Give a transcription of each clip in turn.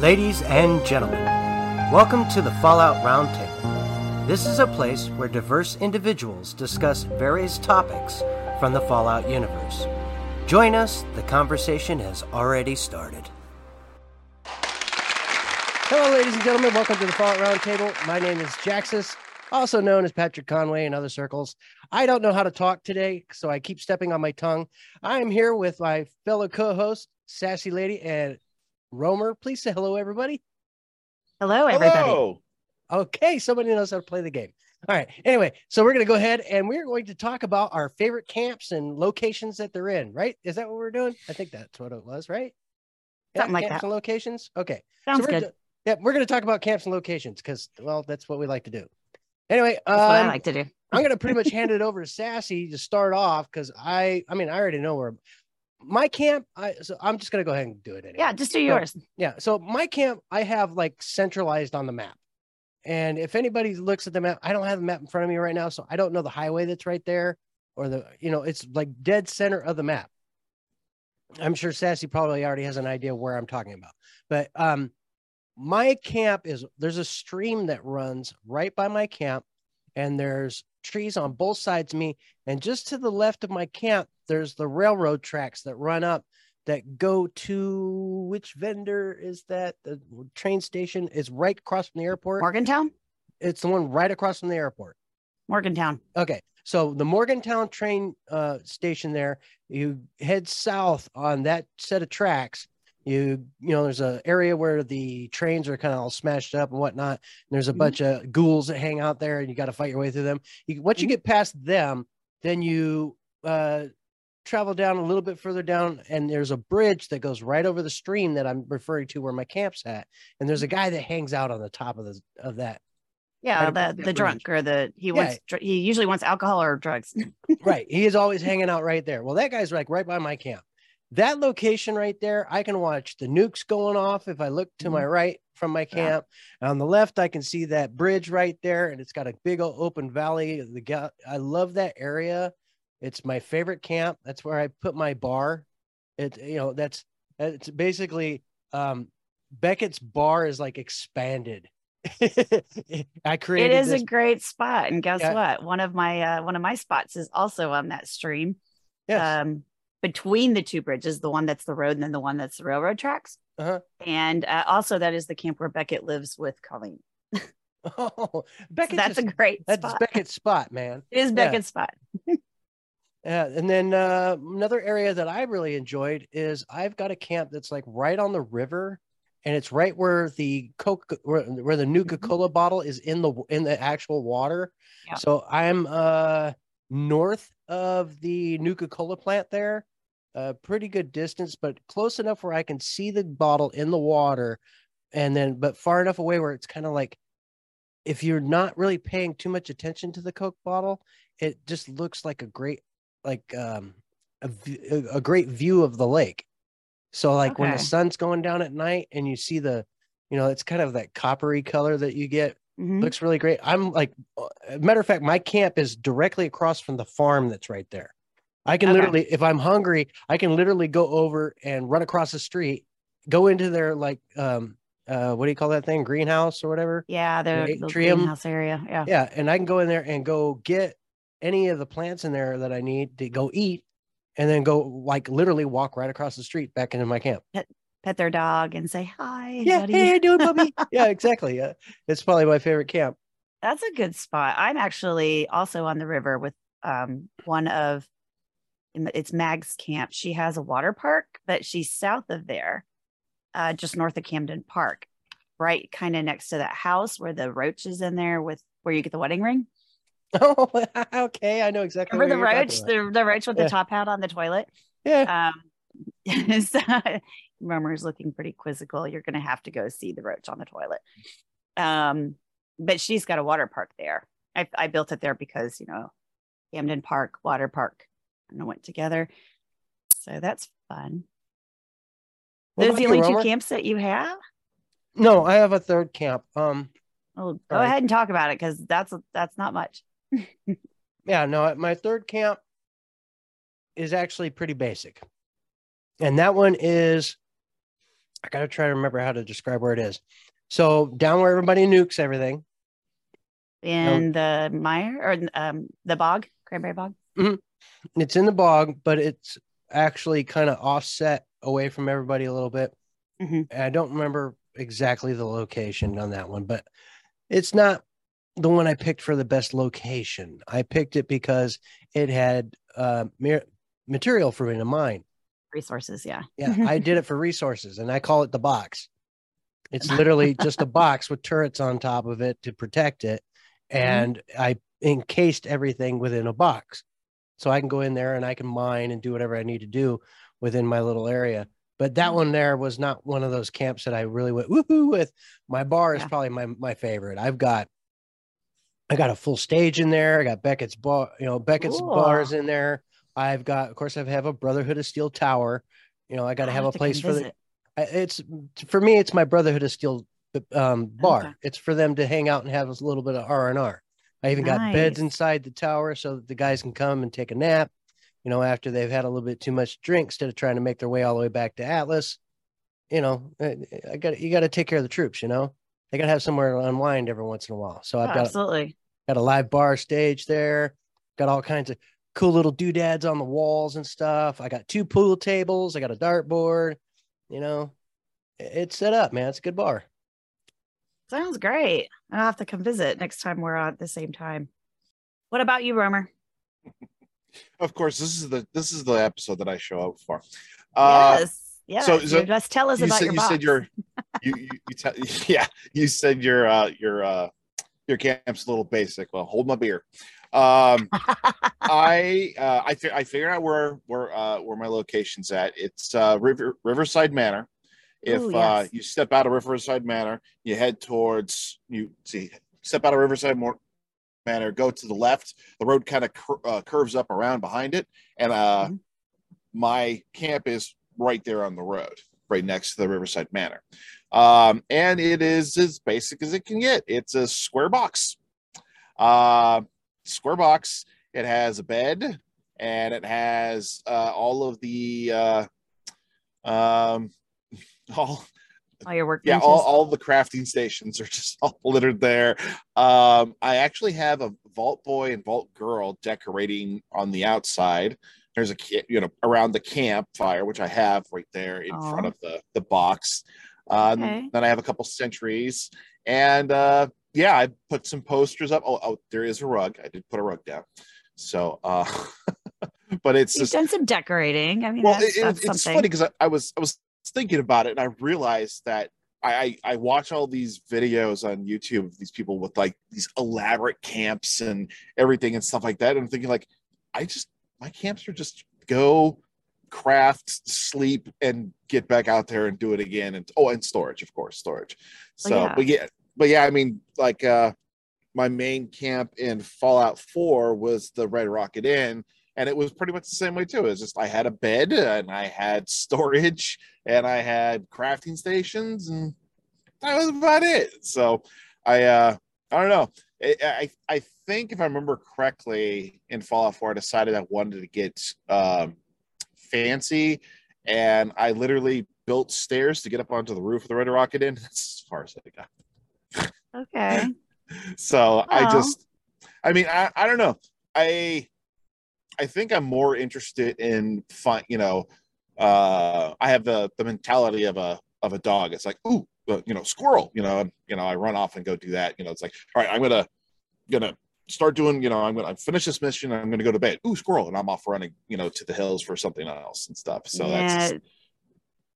Ladies and gentlemen, welcome to the Fallout Roundtable. This is a place where diverse individuals discuss various topics from the Fallout universe. Join us, the conversation has already started. Hello, ladies and gentlemen, welcome to the Fallout Roundtable. My name is Jaxus, also known as Patrick Conway in other circles. I don't know how to talk today, so I keep stepping on my tongue. I am here with my fellow co host, Sassy Lady, and Romer, please say hello, everybody. Hello, everybody. Hello. Okay, somebody knows how to play the game. All right. Anyway, so we're going to go ahead and we're going to talk about our favorite camps and locations that they're in, right? Is that what we're doing? I think that's what it was, right? Something yeah, like camps that. and locations. Okay. Sounds so good. yeah, we're going to talk about camps and locations because, well, that's what we like to do. Anyway, that's um, what I like to do. I'm going to pretty much hand it over to Sassy to start off because I, I mean, I already know where my camp I so I'm just gonna go ahead and do it anyway. Yeah, just do yours. So, yeah. So my camp I have like centralized on the map. And if anybody looks at the map, I don't have the map in front of me right now, so I don't know the highway that's right there or the you know, it's like dead center of the map. I'm sure Sassy probably already has an idea where I'm talking about. But um my camp is there's a stream that runs right by my camp and there's trees on both sides of me and just to the left of my camp there's the railroad tracks that run up that go to which vendor is that? The train station is right across from the airport. Morgantown? It's the one right across from the airport. Morgantown. Okay. So the Morgantown train uh, station there, you head south on that set of tracks. You you know, there's an area where the trains are kind of all smashed up and whatnot. And there's a mm-hmm. bunch of ghouls that hang out there, and you got to fight your way through them. You, once you mm-hmm. get past them, then you uh, travel down a little bit further down and there's a bridge that goes right over the stream that I'm referring to where my camp's at. And there's a guy that hangs out on the top of the of that. Yeah, the the drunk or the he yeah. wants he usually wants alcohol or drugs. right. He is always hanging out right there. Well, that guy's like right by my camp. That location right there, I can watch the nukes going off if I look to mm-hmm. my right from my camp. Yeah. On the left, I can see that bridge right there, and it's got a big old open valley. The I love that area it's my favorite camp. That's where I put my bar. It you know that's it's basically um Beckett's bar is like expanded. I created. It is this. a great spot, and guess yeah. what? One of my uh, one of my spots is also on that stream. Yes. Um, between the two bridges, the one that's the road and then the one that's the railroad tracks. Uh-huh. And uh, also, that is the camp where Beckett lives with Colleen. oh, Beckett! So that's a great. That's spot. Beckett's spot, man. It is Beckett's yeah. spot. Yeah, and then uh, another area that I really enjoyed is I've got a camp that's like right on the river, and it's right where the Coke, where, where the Nuka mm-hmm. Cola bottle is in the in the actual water. Yeah. So I'm uh north of the Nuka Cola plant there, a pretty good distance, but close enough where I can see the bottle in the water, and then but far enough away where it's kind of like if you're not really paying too much attention to the Coke bottle, it just looks like a great like um a, a great view of the lake. So like okay. when the sun's going down at night and you see the, you know, it's kind of that coppery color that you get. Mm-hmm. Looks really great. I'm like, uh, matter of fact, my camp is directly across from the farm that's right there. I can okay. literally, if I'm hungry, I can literally go over and run across the street, go into their like, um, uh, what do you call that thing? Greenhouse or whatever? Yeah, the, the greenhouse area. Yeah. Yeah. And I can go in there and go get any of the plants in there that I need to go eat and then go like literally walk right across the street back into my camp. Pet, pet their dog and say hi. Yeah, buddy. hey, doing, puppy? yeah, exactly. Yeah, it's probably my favorite camp. That's a good spot. I'm actually also on the river with um, one of it's Mag's camp. She has a water park, but she's south of there, uh, just north of Camden Park, right kind of next to that house where the roach is in there with where you get the wedding ring. Oh, okay. I know exactly. Remember the roach, the, the roach with yeah. the top hat on the toilet? Yeah. Um, so, Romer's looking pretty quizzical. You're going to have to go see the roach on the toilet. Um, but she's got a water park there. I, I built it there because, you know, Camden Park, water park, and went together. So that's fun. What Those the only two camps that you have? No, I have a third camp. Um, well, go ahead and talk about it because that's that's not much. yeah, no, my third camp is actually pretty basic. And that one is I gotta try to remember how to describe where it is. So down where everybody nukes everything. In the mire or um the bog, cranberry bog. It's in the bog, but it's actually kind of offset away from everybody a little bit. Mhm. And I don't remember exactly the location on that one, but it's not the one I picked for the best location. I picked it because it had uh, material for me to mine. Resources, yeah. Yeah, mm-hmm. I did it for resources, and I call it the box. It's literally just a box with turrets on top of it to protect it, mm-hmm. and I encased everything within a box, so I can go in there and I can mine and do whatever I need to do within my little area. But that mm-hmm. one there was not one of those camps that I really went woohoo with. My bar is Yeah. probably my my favorite. I've got I got a full stage in there. I got Beckett's bar, you know, Beckett's Cool. bars in there. I've got, of course, I have a Brotherhood of Steel tower. You know, I got to have a place for the. It's for me, it's my Brotherhood of Steel um, bar. Okay. It's for them to hang out and have a little bit of R and R. I even got beds inside the tower so that the guys can come and take a nap. You know, after they've had a little bit too much drink, instead of trying to make their way all the way back to Atlas. You know, I I got you got to take care of the troops. You know, they got to have somewhere to unwind every once in a while. So Oh, I've got absolutely. got a live bar stage there got all kinds of cool little doodads on the walls and stuff i got two pool tables i got a dartboard you know it's set up man it's a good bar Sounds great. I'll have to come visit next time we're at the same time. What about you, Romer? Of course, this is the this is the episode that I show up for. Uh, yes. Yes. so- you so just tell us you about said your you box. said your you you, you te- yeah you said your uh your uh your camp's a little basic. Well, hold my beer. Um, I uh, I fi- I figured out where where uh where my location's at. It's uh River Riverside Manor. If Ooh, uh you step out of Riverside Manor, you head towards you see step out of Riverside Mor- Manor, go to the left. The road kind of cur- uh, curves up around behind it, and uh Mhm. my camp is right there on the road, right next to the Riverside Manor. Um, and it is as basic as it can get. It's a square box. Uh, square box. It has a bed and it has uh, all of the uh, um, all all your work yeah all, all the crafting stations are just all littered there. Um i actually have a vault boy and vault girl decorating on the outside. There's a you know around the campfire which i have right there in front of the the box. Um Okay. then i have a couple centuries and uh yeah i put some posters up oh, oh there is a rug i did put a rug down so uh but it's You've just done some decorating. I mean, well, that's, it- that's it's something. funny because I, I was I was thinking about it and I realized that I, I I watch all these videos on YouTube of these people with like these elaborate camps and everything and stuff like that. And I'm thinking like, I just my camps are just go craft, sleep, and get back out there and do it again. And oh, and storage, of course, storage. Well, So, yeah. but yeah, but yeah, I mean, like uh my main camp in Fallout 4 was the Red Rocket Inn, and it was pretty much the same way too. It was just I had a bed and I had storage and I had crafting stations, and that was about it. So I uh I don't know. I I, I think if I remember correctly in Fallout 4, I decided I wanted to get um fancy and I literally built stairs to get up onto the roof of the Red Rocket Inn. That's as far as I got okay. so i just i mean I, I don't know. I i think i'm more interested in fun you know uh i have the the mentality of a of a dog. It's like ooh you know squirrel you know and, you know i run off and go do that. You know it's like all right i'm gonna gonna start doing you know i'm gonna finish this mission i'm gonna go to bed. Ooh squirrel and i'm off running you know to the hills for something else and stuff. So that's yeah.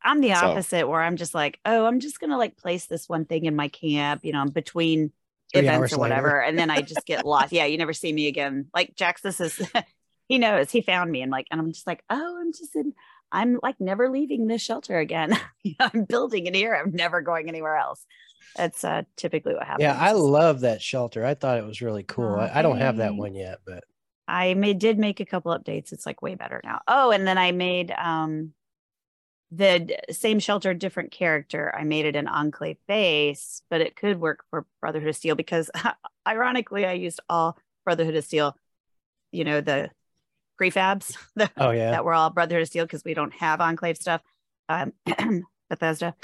I'm the so- opposite where I'm just like, oh, I'm just gonna like place this one thing in my camp, you know, between events or later. whatever, and then I just get lost. Yeah, you never see me again. Like Jax, this is he knows he found me, and like, and I'm just like, oh, I'm just in. I'm like never leaving this shelter again. I'm building it here. I'm never going anywhere else. That's uh, typically what happens. yeah i love that shelter i thought it was really cool Aw, I, I don't have that one yet but I made did make a couple updates. It's like way better now. Oh, and then I made um the same shelter, different character. I made it an enclave base, but it could work for Brotherhood of Steel because ironically I used all Brotherhood of Steel, you know, the prefabs the, oh yeah that were all Brotherhood of Steel because we don't have enclave stuff. Um Bethesda.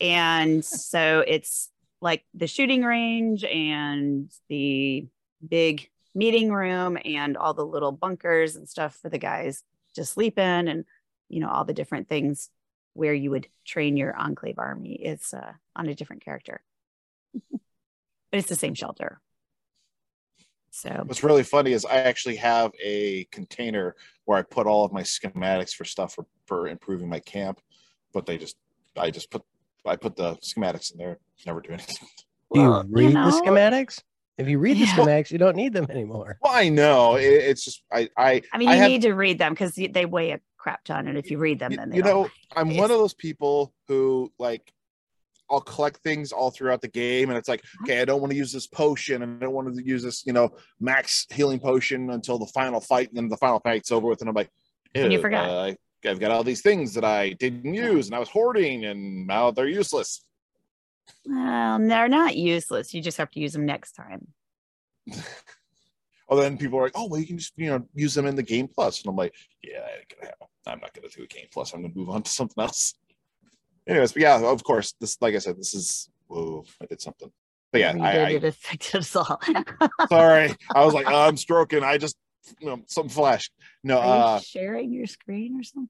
And so it's like the shooting range and the big meeting room and all the little bunkers and stuff for the guys to sleep in and you know all the different things where you would train your enclave army it's uh, on a different character but it's the same shelter so What's really funny is I actually have a container where I put all of my schematics for stuff for, for improving my camp, but they just I just put I put the schematics in there, never do anything. Do you Well, you read know- the schematics? If you read the Yeah. schematics, you don't need them anymore. Well, I know it, it's just I I i mean you I have- need to read them because they weigh a crap ton and if you read them then they you know I'm one of those people who like I'll collect things all throughout the game, and it's like, Uh-huh. okay, I don't want to use this potion, and I don't want to use this, you know, max healing potion until the final fight, and then the final fight's over with, and I'm like, And you forgot. uh, I- I've got all these things that I didn't use, and I was hoarding, and now they're useless. well they're not useless you just have to use them next time Oh, then people are like, oh, well, you can just, you know, use them in the game plus, and I'm like, yeah, I ain't gonna have, I'm not gonna do a game plus. I'm gonna move on to something else. Anyways, but yeah, of course, this, like I said, this is, whoa, I did something. But yeah, You I, did, I it affected us all sorry, I was like, oh, I'm stroking. I just, you know, something flashed. No, Are uh, you sharing your screen or something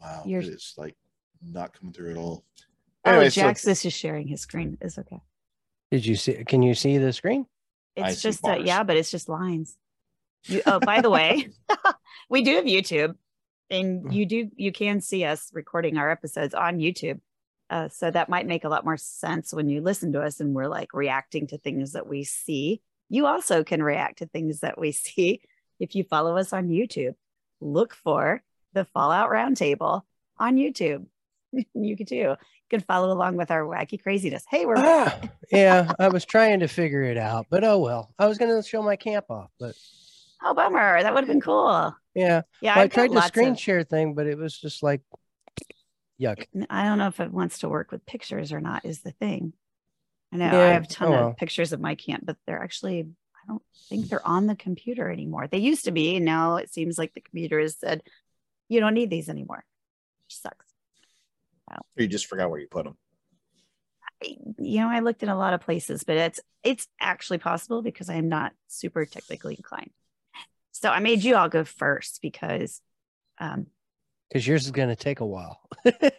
wow, you're- it is like not coming through at all. oh Anyway, so- jax is sharing his screen it's okay Did you see? Can you see the screen? It's see just uh, bars. yeah, but it's just lines. You, oh, by the way, we do have YouTube, and Mm. you do you can see us recording our episodes on YouTube. Uh, so that might make a lot more sense when you listen to us and we're like reacting to things that we see. You also can react to things that we see if you follow us on YouTube. Look for the Fallout Roundtable on YouTube. you can too. You can follow along with our wacky craziness. Hey, we're Ah, yeah, I was trying to figure it out, but oh well. I was going to show my camp off, but oh bummer. That would have been cool. Yeah, Yeah, well, I tried the screen of- share thing, but it was just like yuck. I don't know if it wants to work with pictures or not is the thing. I know I have a ton oh of well. pictures of my camp, but they're actually I don't think they're on the computer anymore. They used to be, and now it seems like the computer has said you don't need these anymore. Which sucks. Or you just forgot where you put them. I- You know, I looked in a lot of places, but it's it's actually possible because I am not super technically inclined. So I made you all go first because um Because yours is going to take a while.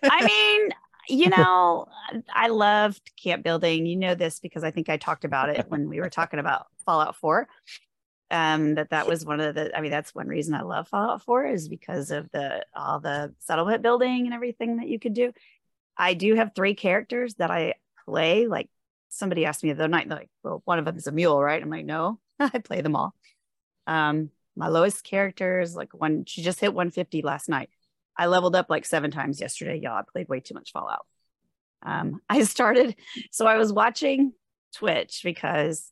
I mean, you know, I loved camp building. You know this because I think I talked about it when we were talking about Fallout 4. Um, that that was one of the I mean, that's one reason I love Fallout 4 is because of the all the settlement building and everything that you could do. I do have three characters that I play. Like somebody asked me the other night, like, well, one of them is a mule, right? I'm like, no, I play them all. Um, my lowest character is like one, she just hit 150 last night. I leveled up like seven times yesterday. Y'all, I played way too much Fallout. Um, I started, so I was watching Twitch because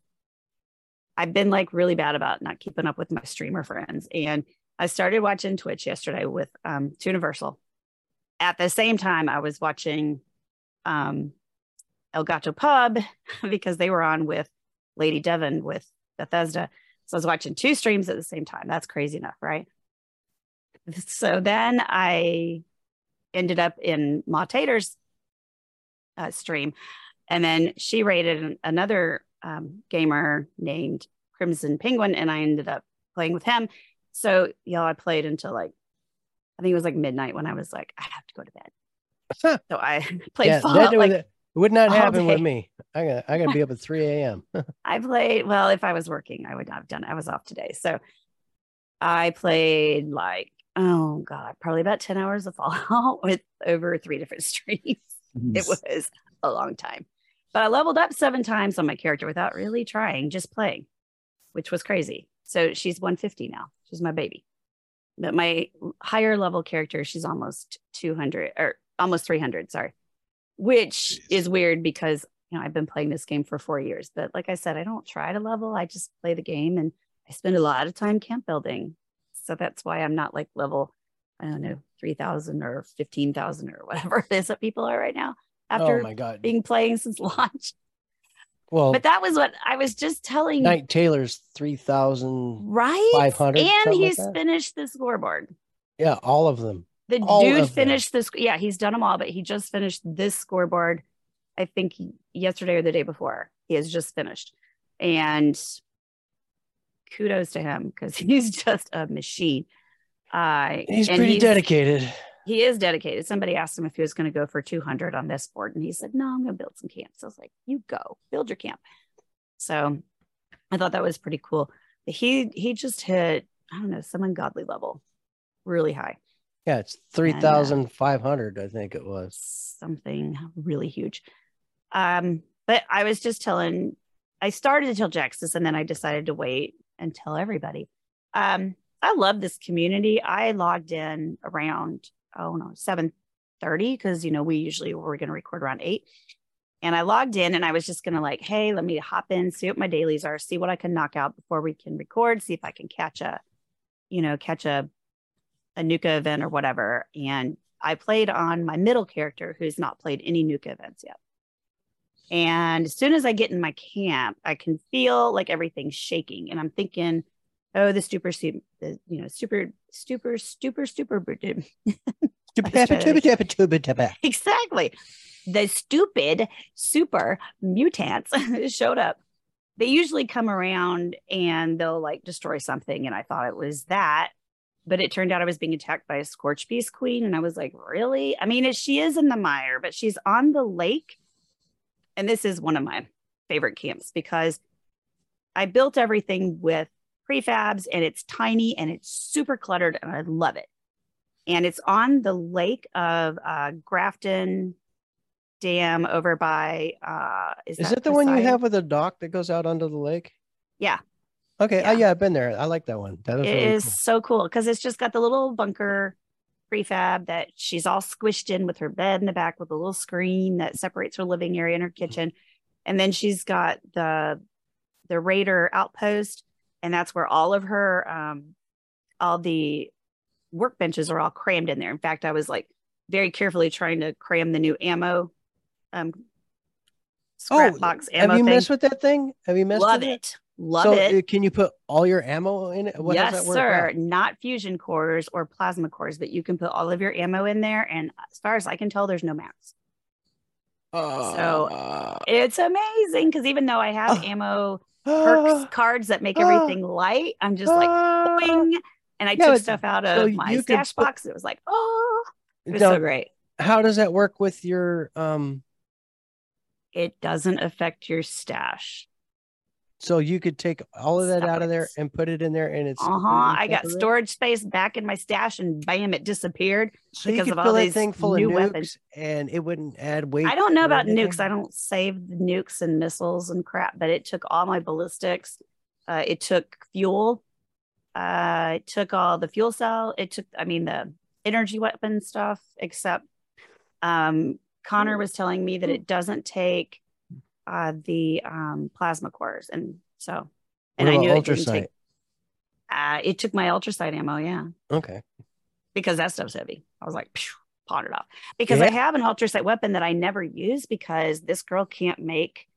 I've been like really bad about not keeping up with my streamer friends. And I started watching Twitch yesterday with um Universal. At the same time, I was watching um El Gato Pub because they were on with Lady Devon with Bethesda. So I was watching two streams at the same time. That's crazy enough, right? So then I ended up in Ma Tater's uh, stream, and then she rated another um, gamer named Crimson Penguin, and I ended up playing with him. So y'all, I played until like I think it was like midnight when I was like, I have to go to bed. so I played yeah, Fallout. like, it would not all happen with me. I got I got to be up at 3 a.m. I played well, if I was working, I would not have done it. I was off today. So I played like, oh God, probably about 10 hours of Fallout with over three different streams. It was a long time. But I leveled up seven times on my character without really trying, just playing, which was crazy. So she's 150 now. She's my baby. But my higher level character, she's almost 200 or almost 300, sorry, which is weird because, you know, I've been playing this game for four years. But like I said, I don't try to level, I just play the game and I spend a lot of time camp building. So that's why I'm not like level, I don't know, 3,000 or 15,000 or whatever it is that people are right now oh after oh my god. being playing since launch. Well, But that was what I was just telling you, Knight Taylor's 3,000. right? 500, and something like he's finished the scoreboard. Yeah, all of them. The All dude them. finished this. Yeah, he's done them all, but he just finished this scoreboard I think yesterday or the day before. He has just finished. And kudos to him because he's just a machine. Uh, He's pretty dedicated. He is dedicated. Somebody asked him if he was going to go for 200 on this board, and he said, No, I'm going to build some camps. I was like, You go, build your camp. So I thought that was pretty cool. He he just hit, I don't know, some ungodly level, really high. Yeah, it's three thousand five hundred. I think it was something really huge. Um, but I was just telling, I started to tell Jaxus, and then I decided to wait and tell everybody. Um, I love this community. I logged in around oh no seven thirty because you know we usually we're going to record around eight, and I logged in and I was just going to like, hey, let me hop in, see what my dailies are, see what I can knock out before we can record, see if I can catch a, you know, catch a a Nuka event or whatever. And I played on my middle character who's not played any Nuka events yet. And as soon as I get in my camp, I can feel like everything's shaking. And I'm thinking, oh, the super, the, you know, super, super, super, super. exactly. The stupid super mutants showed up. They usually come around and they'll like destroy something. And I thought it was that but it turned out I was being attacked by a scorch beast queen. And I was like, really? I mean, she is in the mire, but she's on the lake. And this is one of my favorite camps because I built everything with prefabs and it's tiny and it's super cluttered and I love it. And it's on the lake of uh, Grafton Dam over by. Uh, is, is it the one you have with a dock that goes out onto the lake? Yeah. Okay. Yeah. Oh, yeah, I've been there. I like that one. That is, really cool. so cool because it's just got the little bunker prefab that she's all squished in with her bed in the back with a little screen that separates her living area and her kitchen. And then she's got the the raider outpost, and that's where all of her um all the workbenches are all crammed in there. In fact, I was like very carefully trying to cram the new ammo um scrap oh, box ammo. Have you thing. messed with that thing? Have you messed Love with it? it? Love so it. Uh, can you put all your ammo in it? What yes, sir. Out? Not fusion cores or plasma cores, but you can put all of your ammo in there. And as far as I can tell, there's no max. Uh, so it's amazing because even though I have uh, ammo perks cards that make everything light, I'm just like, boing, and I yeah, took stuff out of so my stash put, box. It was like, oh, it was now, so great. How does that work with your um? It doesn't affect your stash. So you could take all of that out of there and put it in there, and it's uh huh. I got storage space back in my stash, and bam, it disappeared so because of all these thing full new of weapons. And it wouldn't add weight. I don't know about anything. nukes. I don't save the nukes and missiles and crap, but it took all my ballistics. Uh, it took fuel. Uh, it took all the fuel cell. It took, I mean, the energy weapon stuff. Except, um, Connor was telling me that it doesn't take uh, the um, plasma cores, and so and I knew it didn't take. Uh, it took my Ultracite ammo, yeah. Okay. Because that stuff's heavy. I was like, pawn it off. Because yeah. I have an Ultracite weapon that I never use because this girl can't make.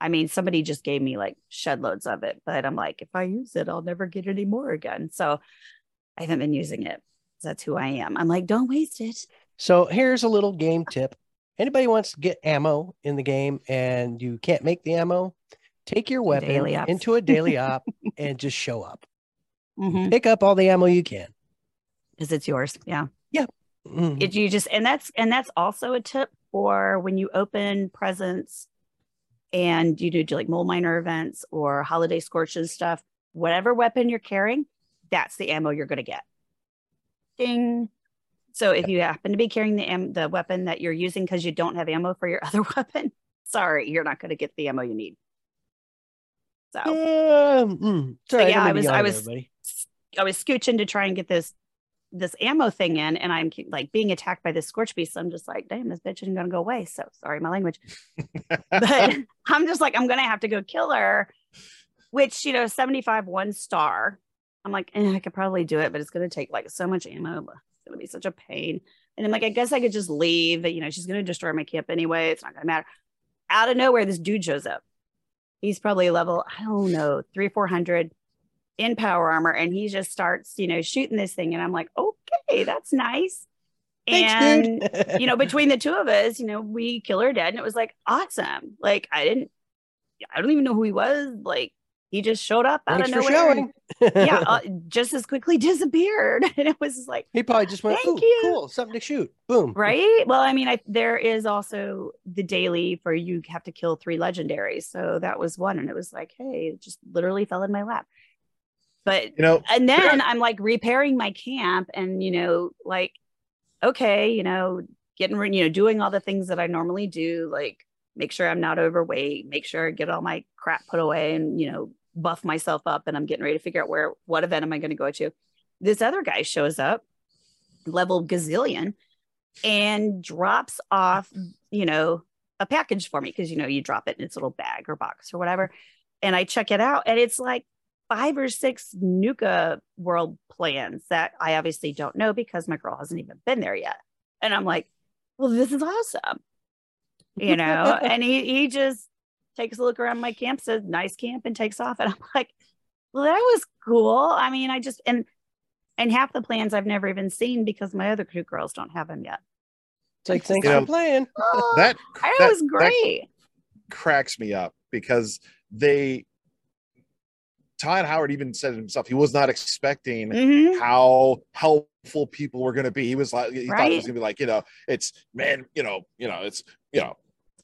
I mean, somebody just gave me like shed loads of it, but I'm like, if I use it, I'll never get any more again. So I haven't been using it. That's who I am. I'm like, don't waste it. So here's a little game tip anybody wants to get ammo in the game and you can't make the ammo, take your weapon into a daily op and just show up. Mm-hmm. Pick up all the ammo you can. Because it's yours. Yeah. Yeah. Mm-hmm. It, you just and that's and that's also a tip for when you open presents and you do like mole miner events or holiday scorches stuff, whatever weapon you're carrying, that's the ammo you're gonna get. Ding. So if you happen to be carrying the am- the weapon that you're using because you don't have ammo for your other weapon, sorry, you're not going to get the ammo you need. So, um, mm, sorry, so yeah, I was I was everybody. I was scooching to try and get this this ammo thing in, and I'm like being attacked by this scorch beast. So I'm just like, damn, this bitch isn't gonna go away. So sorry, my language. but I'm just like, I'm gonna have to go kill her. Which you know, 75 one star. I'm like, eh, I could probably do it, but it's gonna take like so much ammo going to be such a pain. And I'm like, I guess I could just leave. You know, she's going to destroy my camp anyway. It's not going to matter. Out of nowhere, this dude shows up. He's probably level, I don't know, three, 400 in power armor. And he just starts, you know, shooting this thing. And I'm like, okay, that's nice. Thanks, and you know, between the two of us, you know, we kill her dead, and it was like awesome. Like I didn't, I don't even know who he was. Like he just showed up out Thanks of nowhere. yeah, uh, just as quickly disappeared, and it was like he probably just went, Thank you. cool, something to shoot. Boom. right. Well, I mean, I there is also the daily for you have to kill three legendaries, so that was one, and it was like, hey, it just literally fell in my lap. But You know, and then I'm like repairing my camp and you know like okay you know getting rid- you know doing all the things that I normally do like make sure I'm not overweight make sure I get all my crap put away and you know buff myself up and I'm getting ready to figure out where what event am I going to go to this other guy shows up level gazillion and drops off you know a package for me because you know you drop it in its little bag or box or whatever and I check it out and it's like five or six Nuka world plans that I obviously don't know because my girl hasn't even been there yet. And I'm like, well, this is awesome. You know, and he he just takes a look around my camp, says nice camp, and takes off. And I'm like, well, that was cool. I mean, I just and and half the plans I've never even seen because my other crew girls don't have them yet. Like, thanks You for playing. Oh, that I that- was that- great. cracks me up because they Todd Howard even said it himself. He was not expecting Mhm. how helpful people were going to be. He was like, he thought it was going to be like, you know, it's man, you know, you know, it's you know,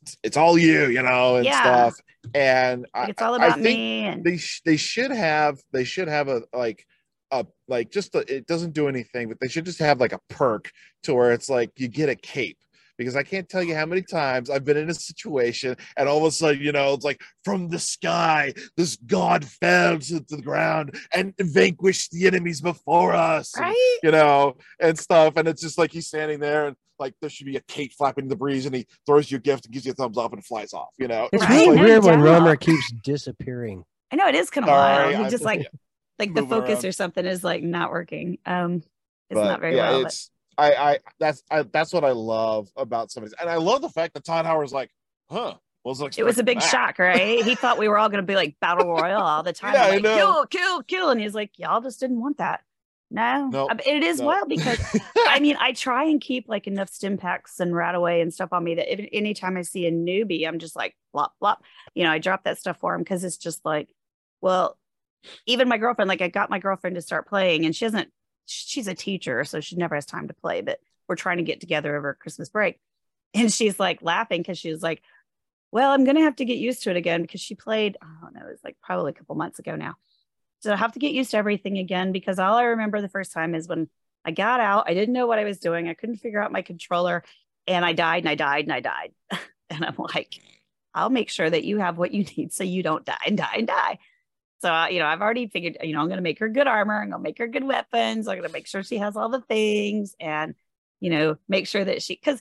it's, it's all you, you know, and Yeah. stuff. And I, It's all I about think me. And they sh- they should have they should have a like a like just a, it doesn't do anything, but they should just have like a perk to where it's like you get a cape. Because I can't tell you how many times I've been in a situation and all of a sudden, you know, it's like from the sky, this god fell to the ground and vanquished the enemies before us. and, you know, and stuff. And it's just like he's standing there and like there should be a cape flapping in the breeze and he throws you a gift and gives you a thumbs up and flies off, you know. It's Right, really no weird when doubt. Romer keeps disappearing. I know it is kind of Sorry, wild. He I'm just like like the focus around. or something is like not working. Um, it's but not very yeah, well. but- it's I I that's I that's what I love about some of these, and I love the fact that Todd Howard's like, huh. Wasn't it was a big that. shock, right? he thought we were all going to be like battle royal all the time. Yeah, like, know. Kill, kill, kill, and he's like, y'all just didn't want that. No, Nope, it is no. wild because I mean, I try and keep like enough stim packs and RadAway and stuff on me that if, anytime I see a newbie, I'm just like blop blop. You know, I drop that stuff for him because it's just like, well, even my girlfriend, like I got my girlfriend to start playing, and she doesn't. She's a teacher, so she never has time to play. But we're trying to get together over Christmas break, and she's like laughing because she was like, "Well, I'm gonna have to get used to it again because she played. I don't know, it was like probably a couple months ago now." So I have to get used to everything again because all I remember the first time is when I got out. I didn't know what I was doing. I couldn't figure out my controller and I died and I died and I died. and I'm like, I'll make sure that you have what you need so you don't die and die and die. So, you know, I've already figured, you know, I'm going to make her good armor. I'm going to make her good weapons. I'm going to make sure she has all the things and, you know, make sure that she, because,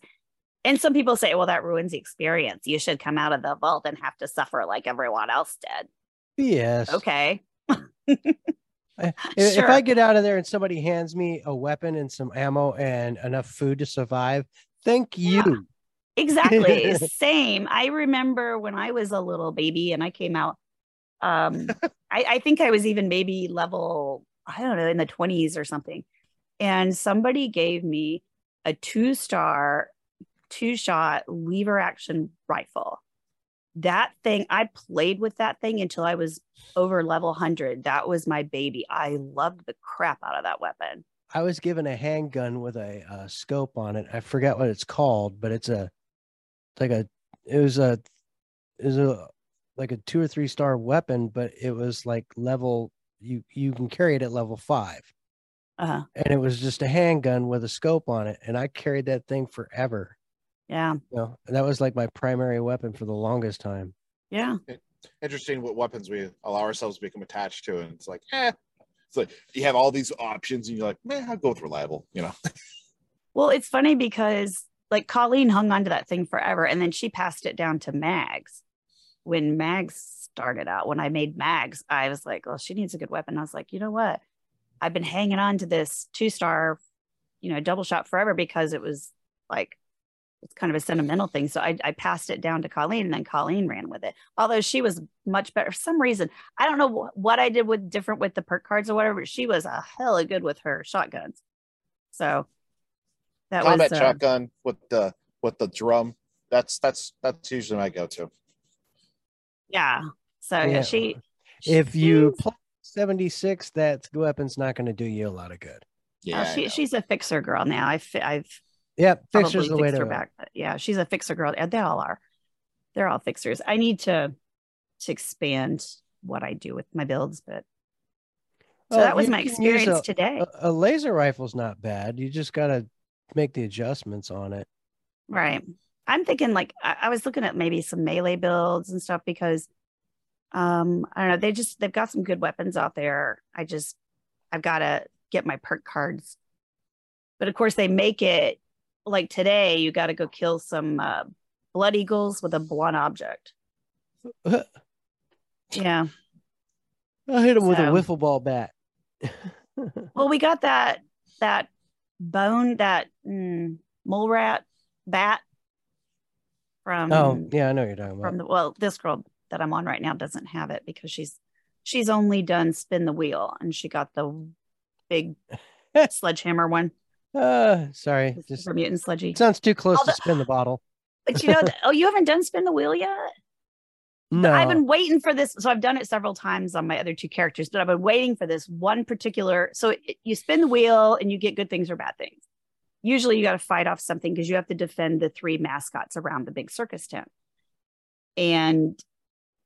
and some people say, well, that ruins the experience. You should come out of the vault and have to suffer like everyone else did. Yes. Okay. I- If, Sure. if I get out of there and somebody hands me a weapon and some ammo and enough food to survive, thank Yeah. you. Exactly. Same. I remember when I was a little baby and I came out. Um, I, I think I was even maybe level, I don't know, in the 20s or something. And somebody gave me a two star, two shot lever action rifle. That thing, I played with that thing until I was over level 100. That was my baby. I loved the crap out of that weapon. I was given a handgun with a, uh scope on it. I forget what it's called, but it's a it's like a it was a it was a like a two or three star weapon, but it was like level you you can carry it at level five. Uh, And it was just a handgun with a scope on it. And I carried that thing forever. yeah. You know, and that was like my primary weapon for the longest time. Yeah. Interesting what weapons we allow ourselves to become attached to, and it's like, eh. It's like you have all these options, and you're like, man, I'll go with reliable, you know. Well, it's funny because like Colleen hung on to that thing forever and then she passed it down to Mags. When Mags started out, when I made Mags, I was like, well, she needs a good weapon. I was like, you know what? I've been hanging on to this two star, you know, double shot forever because it was like, it's kind of a sentimental thing. So I, I passed it down to Colleen and then Colleen ran with it. Although she was much better for some reason. I don't know wh- what I did with different with the perk cards or whatever. But she was a hella good with her shotguns. So That combat was uh, shotgun with the with the drum. That's that's that's usually my go-to. Yeah. So yeah, Yeah. she. If you she's- play 76, that weapon's not going to do you a lot of good. Yeah, uh, she, she's a fixer girl now. I've fi- I've Yep, fixer's the way to her back. Yeah, she's a fixer girl. They all are. They're all fixers. I need to to expand what I do with my builds, but so Oh, that was my experience a- today. A, a laser rifle's not bad. You just got to make the adjustments on it. Right. I'm thinking like I, I was looking at maybe some melee builds and stuff because um I don't know, they just they've got some good weapons out there. I just I've got to get my perk cards. But of course they make it like today you got to go kill some uh, blood eagles with a blunt object. Yeah. I hit him with a So- wiffle ball bat. Well, we got that that bone that mm, mole rat bat from oh, yeah, I know you're talking about. from the well this girl that i'm on right now doesn't have it because she's she's only done spin the wheel and she got the big sledgehammer one. Uh, sorry, just super mutant sludgy it sounds too close All to spin the bottle. but you know oh you haven't done spin the wheel yet? No, i've been waiting for this so i've done it several times on my other two characters but i've been waiting for this one particular so it, you spin the wheel and you get good things or bad things usually you got to fight off something because you have to defend the three mascots around the big circus tent. And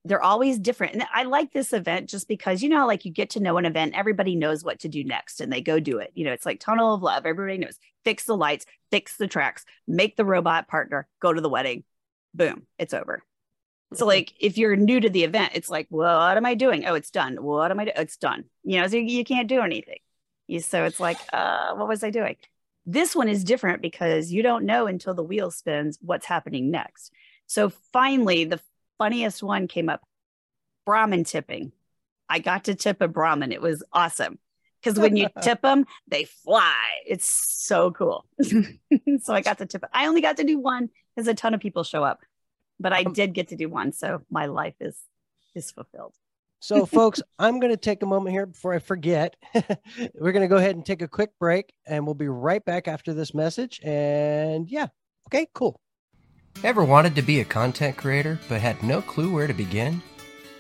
they're always different. And i like this event just because you know like you get to know an event everybody knows what to do next and they go do it. You know it's like tunnel of love. Everybody knows. Fix the lights fix the tracks make the robot partner go to the wedding. Boom it's over. So like if you're new to the event it's like what am i doing? Oh it's done. What am i doing it's done. You know so you, you can't do anything. You, so it's like uh what was i doing this one is different because you don't know until the wheel spins what's happening next so finally the funniest one came up Brahmin tipping. I got to tip a Brahmin. It was awesome because when you tip them, they fly. It's so cool. so I got to tip it. I only got to do one because a ton of people show up, but I um, did get to do one. So my life is is fulfilled. So, folks, I'm going to take a moment here before I forget. We're going to go ahead and take a quick break, and we'll be right back after this message. And yeah, okay, cool. Ever wanted to be a content creator but had no clue where to begin?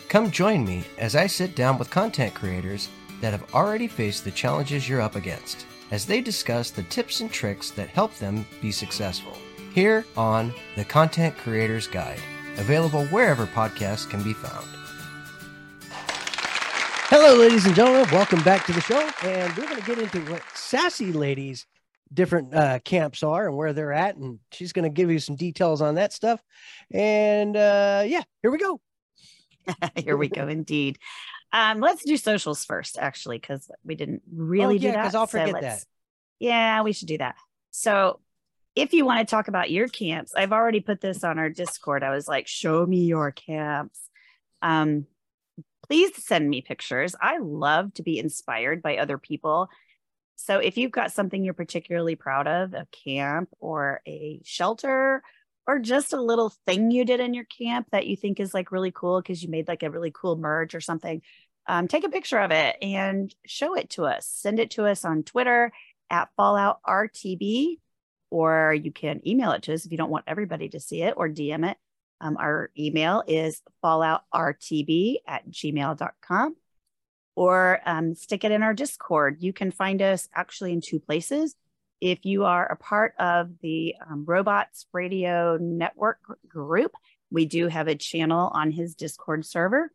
Come join me as I sit down with content creators that have already faced the challenges you're up against as they discuss the tips and tricks that help them be successful. Here on The Content Creator's Guide, available wherever podcasts can be found. Hello, ladies and gentlemen. Welcome back to the show. And we're going to get into what Sassy Ladies' different uh, camps are and where they're at. And she's going to give you some details on that stuff. And uh, yeah, here we go. Here we go, indeed. Um, let's do socials first, actually, because we didn't really do Oh, yeah, that. 'cause I'll forget let's- that. Yeah, we should do that. So if you want to talk about your camps, I've already put this on our Discord. I was like, show me your camps. Um, please send me pictures. I love to be inspired by other people. So if you've got something you're particularly proud of, a camp or a shelter, or just a little thing you did in your camp that you think is like really cool because you made like a really cool merge or something, um, take a picture of it and show it to us. Send it to us on Twitter at Fallout RTB, or you can email it to us if you don't want everybody to see it or DM it. Um, our email is falloutrtb at gmail.com or um, stick it in our Discord. You can find us actually in two places. If you are a part of the um, Robots Radio Network group, we do have a channel on his Discord server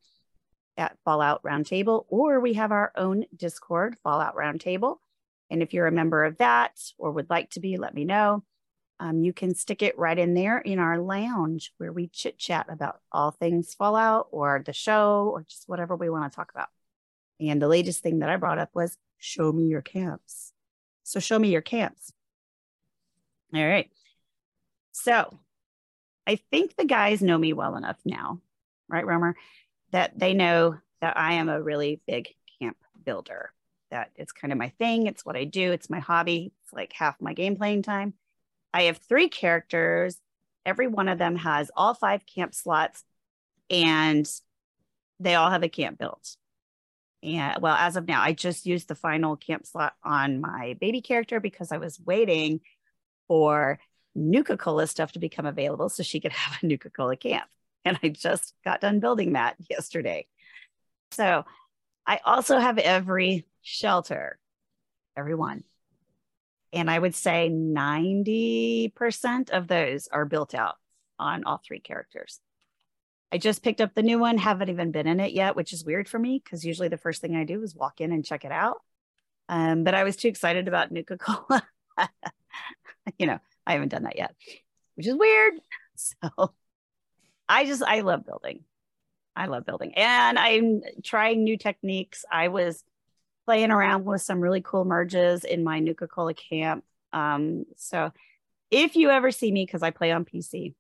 at Fallout Roundtable, or we have our own Discord, Fallout Roundtable. And if you're a member of that or would like to be, let me know. Um, you can stick it right in there in our lounge where we chit chat about all things Fallout or the show or just whatever we want to talk about. And the latest thing that I brought up was show me your camps. So show me your camps. All right. So I think the guys know me well enough now, right, Romer, that they know that I am a really big camp builder that it's kind of my thing. It's what I do. It's my hobby. It's like half my game playing time. I have three characters. Every one of them has all five camp slots and they all have a camp built. And well, as of now, I just used the final camp slot on my baby character because I was waiting for Nuka Cola stuff to become available so she could have a Nuka Cola camp. And I just got done building that yesterday. So I also have every shelter, everyone. And I would say 90% of those are built out on all three characters. I just picked up the new one, haven't even been in it yet, which is weird for me because usually the first thing I do is walk in and check it out. Um, but I was too excited about Nuka Cola. you know, I haven't done that yet, which is weird. So I just, I love building. I love building and I'm trying new techniques. I was playing around with some really cool merges in my Nuka Cola camp. Um, so if you ever see me, because I play on PC,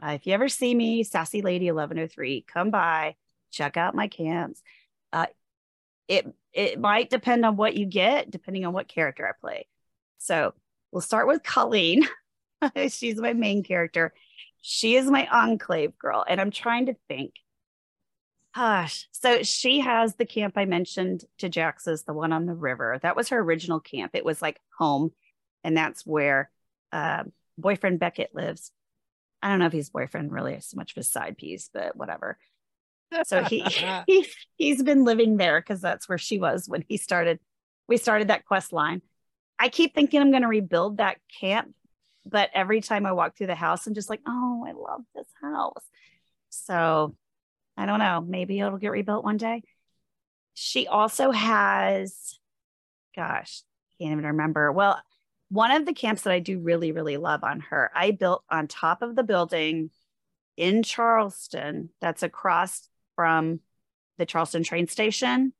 uh, if you ever see me, Sassy Lady 1103, come by, check out my camps. Uh, it it might depend on what you get, depending on what character I play. So we'll start with Colleen. She's my main character. She is my enclave girl, and I'm trying to think. Gosh, so she has the camp I mentioned to Jax's, the one on the river. That was her original camp. It was like home, and that's where uh, boyfriend Beckett lives. I don't know if he's boyfriend really is so much of a side piece, but whatever. So he, he he's been living there because that's where she was when he started. We started that quest line. I keep thinking I'm going to rebuild that camp, but every time I walk through the house, I'm just like, oh, I love this house. So I don't know. Maybe it'll get rebuilt one day. She also has, gosh, can't even remember. Well, one of the camps that I do really, really love on her, I built on top of the building in Charleston that's across from the Charleston train station.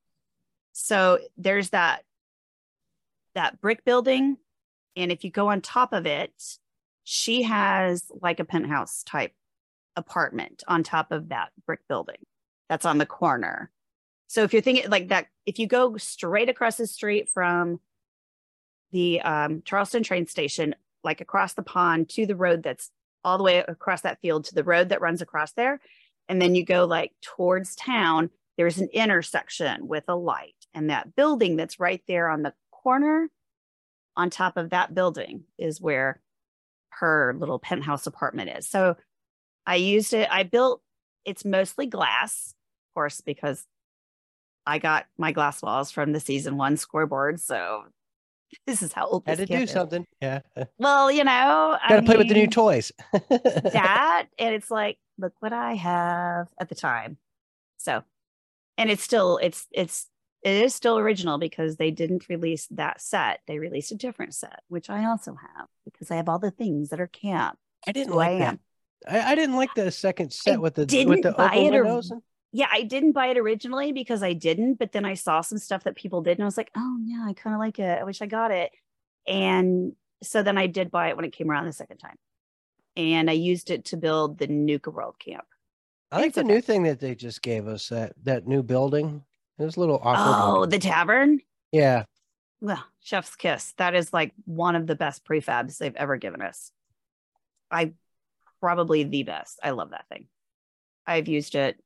So there's that that brick building and if you go on top of it, she has like a penthouse type apartment on top of that brick building that's on the corner. So if you're thinking like that, if you go straight across the street from the um, Charleston train station, like across the pond to the road that's all the way across that field to the road that runs across there. And then you go like towards town, there's an intersection with a light. And that building that's right there on the corner, on top of that building, is where her little penthouse apartment is. So I used it, I built it's mostly glass, of course, because I got my glass walls from the season one scoreboard. So this is how old Had to do is. something. Yeah. Well, you know, Got to play with the new toys. that, and it's like, look what I have at the time. So, and it's still, it's, it's, it is still original because they didn't release that set. They released a different set, which I also have because I have all the things that are camp. I didn't who I like that. am. I, I didn't like the second set with the with didn't the buy open it or- and- Yeah, I didn't buy it originally because I didn't, but then I saw some stuff that people did and I was like, oh, yeah, I kind of like it. I wish I got it. And so then I did buy it when it came around the second time. And I used it to build the Nuka World camp. I like It's the okay. new thing that they just gave us that that new building. It was a little awkward. Oh, the tavern? yeah. Well, chef's kiss. That is like one of the best prefabs they've ever given us. I probably the best. I love that thing. I've used it.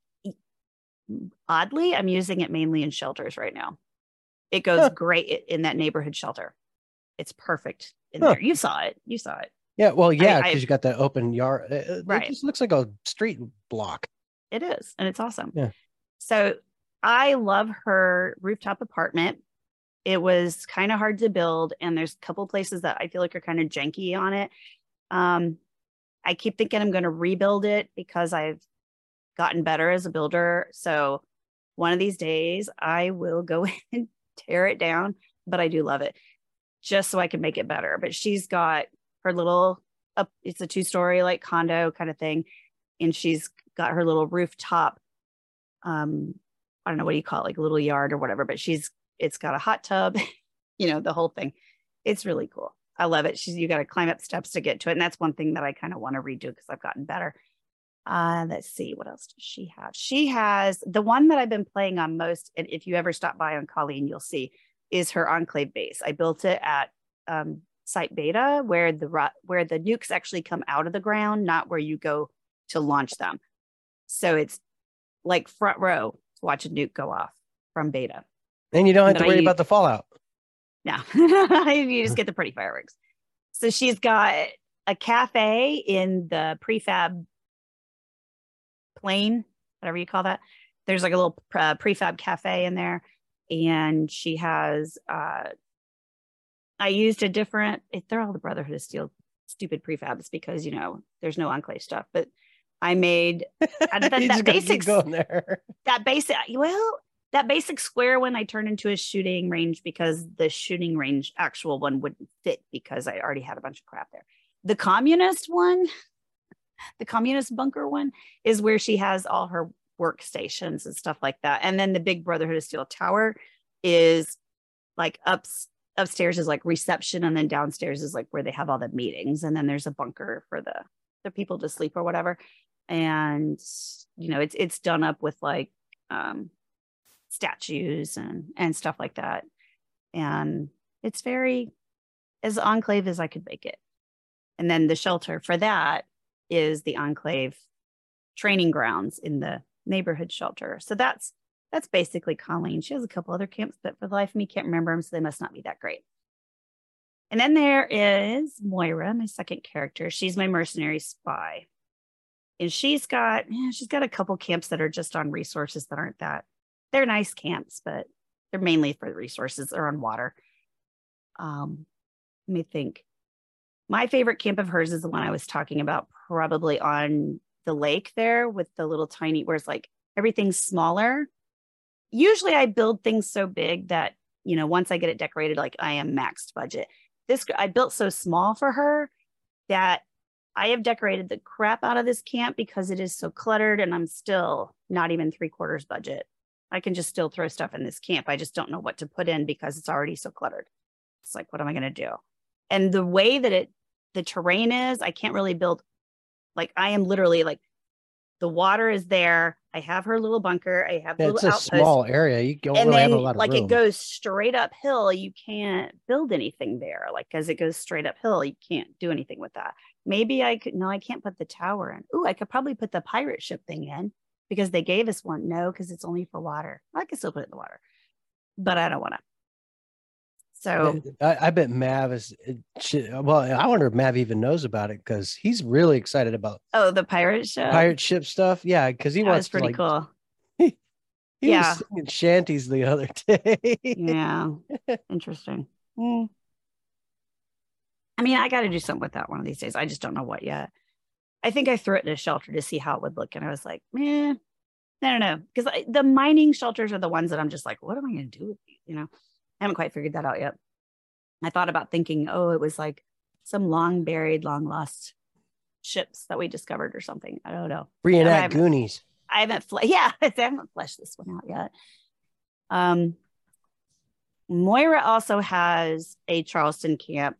Oddly, I'm using it mainly in shelters right now. It goes Huh. great in that neighborhood shelter. It's perfect in Huh. there. You saw it. You saw it. Yeah. Well, yeah, because you got that open yard. It, it just looks like a street block. It is, and it's awesome. Yeah. So I love her rooftop apartment. It was kind of hard to build, and there's a couple places that I feel like are kind of janky on it. Um, I keep thinking I'm going to rebuild it because I've gotten better as a builder. So one of these days I will go and tear it down, but I do love it just so I can make it better. But she's got her little up, it's a two story like condo kind of thing. And she's got her little rooftop. Um, I don't know what do you call it, like a little yard or whatever, but she's it's got a hot tub, you know, the whole thing. It's really cool. I love it. She's you got to climb up steps to get to it. And that's one thing that I kind of want to redo because I've gotten better. Uh, let's see, what else does she have? She has the one that I've been playing on most, and if you ever stop by on Colleen, you'll see, is her enclave base. I built it at um, site beta where the where the nukes actually come out of the ground, not where you go to launch them. So it's like front row to watch a nuke go off from beta. And you don't have But to worry use- about the fallout. No, you just get the pretty fireworks. So she's got a cafe in the prefab plane, whatever you call that. There's like a little uh, prefab cafe in there, and she has. uh I used a different. They're all the Brotherhood of Steel stupid prefabs because you know there's no enclave stuff, but I made that, that, that basic that basic well that basic square one I turned into a shooting range because the shooting range actual one wouldn't fit because I already had a bunch of crap there. The communist one, the communist bunker one, is where she has all her workstations and stuff like that. And then the big Brotherhood of Steel tower is like ups upstairs is like reception, and then downstairs is like where they have all the meetings. And then there's a bunker for the the people to sleep or whatever. And you know, it's it's done up with like um statues and and stuff like that. And it's very as enclave as i could make it. And then the shelter for that is the enclave training grounds in the neighborhood shelter. So that's that's basically colleen. She has a couple other camps but for the life of me can't remember them so they must not be that great. And then there is moira my second character. She's my mercenary spy. And she's got she's got a couple camps that are just on resources that aren't that they're nice camps, but they're mainly for the resources or on water. Um, let me think. My favorite camp of hers is the one I was talking about, probably on the lake there with the little tiny, where it's like everything's smaller. Usually I build things so big that, you know, once I get it decorated, like I am maxed budget. This I built so small for her that I have decorated the crap out of this camp because it is so cluttered and I'm still not even three quarters budget. I can just still throw stuff in this camp. I just don't know what to put in because it's already so cluttered. It's like, what am I going to do? And the way that it, the terrain is, I can't really build. Like I am literally like, the water is there. I have her little bunker. I have it's a outpost. small area. You don't and really then have a lot of like room. it goes straight uphill. You can't build anything there. Like as it goes straight uphill, you can't do anything with that. Maybe I could. No, I can't put the tower in. Ooh, I could probably put the pirate ship thing in because they gave us one. No, because it's only for water. I can still put it in the water, but I don't want to. So I, I bet Mav is. Well, I wonder if Mav even knows about it because he's really excited about oh, the pirate ship. pirate ship stuff. Yeah, because he that wants pretty to like. cool. He Yeah. was singing shanties the other day. Yeah, interesting. Hmm. I mean, I got to do something with that one of these days. I just don't know what yet. I think I threw it in a shelter to see how it would look, and I was like, "Man, I don't know," because the mining shelters are the ones that I'm just like, "What am I going to do with these?" You know, I haven't quite figured that out yet. I thought about thinking, "Oh, it was like some long buried, long lost ships that we discovered or something." I don't know. Reenact Goonies. I haven't, fle- yeah, I haven't fleshed this one out yet. Um, Moira also has a Charleston camp.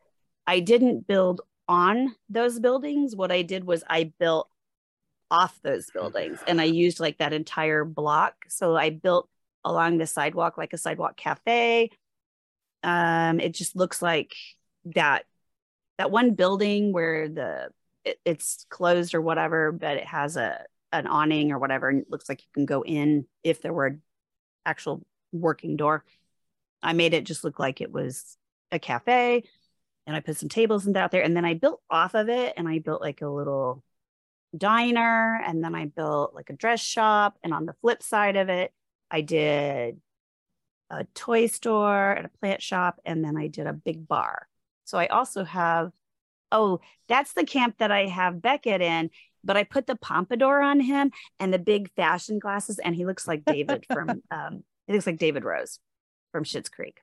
I didn't build on those buildings. What I did was I built off those buildings and I used like that entire block. So I built along the sidewalk, like a sidewalk cafe. Um, it just looks like that that one building where the it, it's closed or whatever, but it has a an awning or whatever, and it looks like you can go in if there were an actual working door. I made it just look like it was a cafe, and I put some tables and out there, and then I built off of it, and I built like a little diner, and then I built like a dress shop, and on the flip side of it, I did a toy store and a plant shop, and then I did a big bar. So I also have, oh, that's the camp that I have Beckett in, but I put the pompadour on him and the big fashion glasses, and he looks like David from um, he looks like David Rose from Schitt's Creek.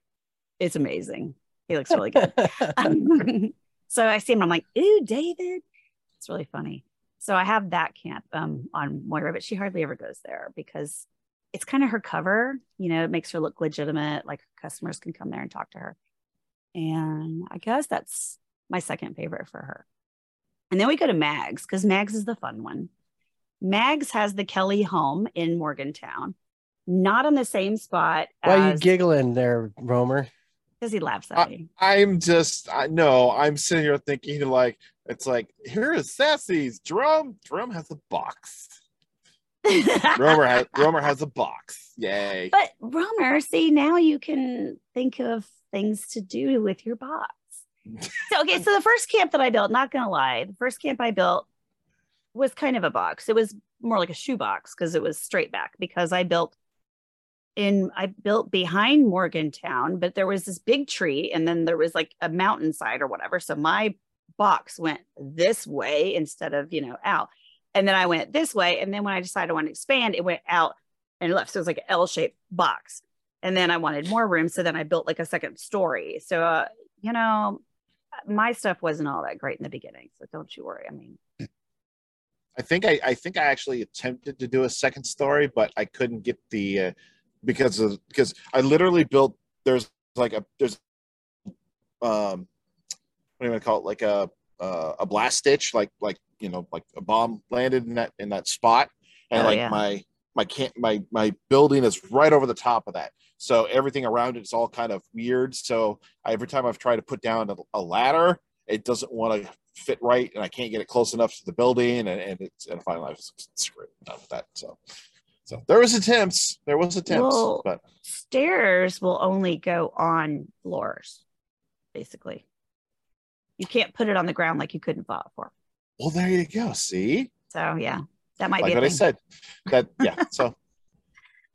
It's amazing. He looks really good. so I see him, I'm like, ooh, David. It's really funny. So I have that camp um, on Moira, but she hardly ever goes there because it's kind of her cover. You know, it makes her look legitimate. Like customers can come there and talk to her. And I guess that's my second favorite for her. And then we go to Mags because Mags is the fun one. Mags has the Kelly home in Morgantown, not on the same spot Why are you giggling there, Romer? Because he laughs at me. I'm just I no, I'm sitting here thinking like it's like here is Sassy's drum. Drum has a box. Romer has Romer has a box. Yay. But Romer, see, now you can think of things to do with your box. so okay, so the first camp that I built, not gonna lie, the first camp I built was kind of a box. It was more like a shoebox because it was straight back because I built in I built behind Morgantown, but there was this big tree and then there was like a mountainside or whatever. So my box went this way instead of, you know, out. And then I went this way. And then when I decided I want to expand, it went out and left. So it was like an L-shaped box. And then I wanted more room. So then I built like a second story. So uh, you know, my stuff wasn't all that great in the beginning. So don't you worry. I mean, I think I, I think I actually attempted to do a second story, but I couldn't get the uh, because of because I literally built there's like a there's um what do you want to call it? Like a uh, a blast stitch like like you know like a bomb landed in that in that spot. And Oh, like yeah. my my can't my my building is right over the top of that. So everything around it is all kind of weird. So every time i've tried to put down a, a ladder it doesn't want to fit right and i can't get it close enough to the building and, and it's and finally i was screwed with that so so there was attempts there was attempts Well- but stairs will only go on floors, basically. You can't put it on the ground like you couldn't fall for. well there you go see So yeah, that might like be what i said that yeah so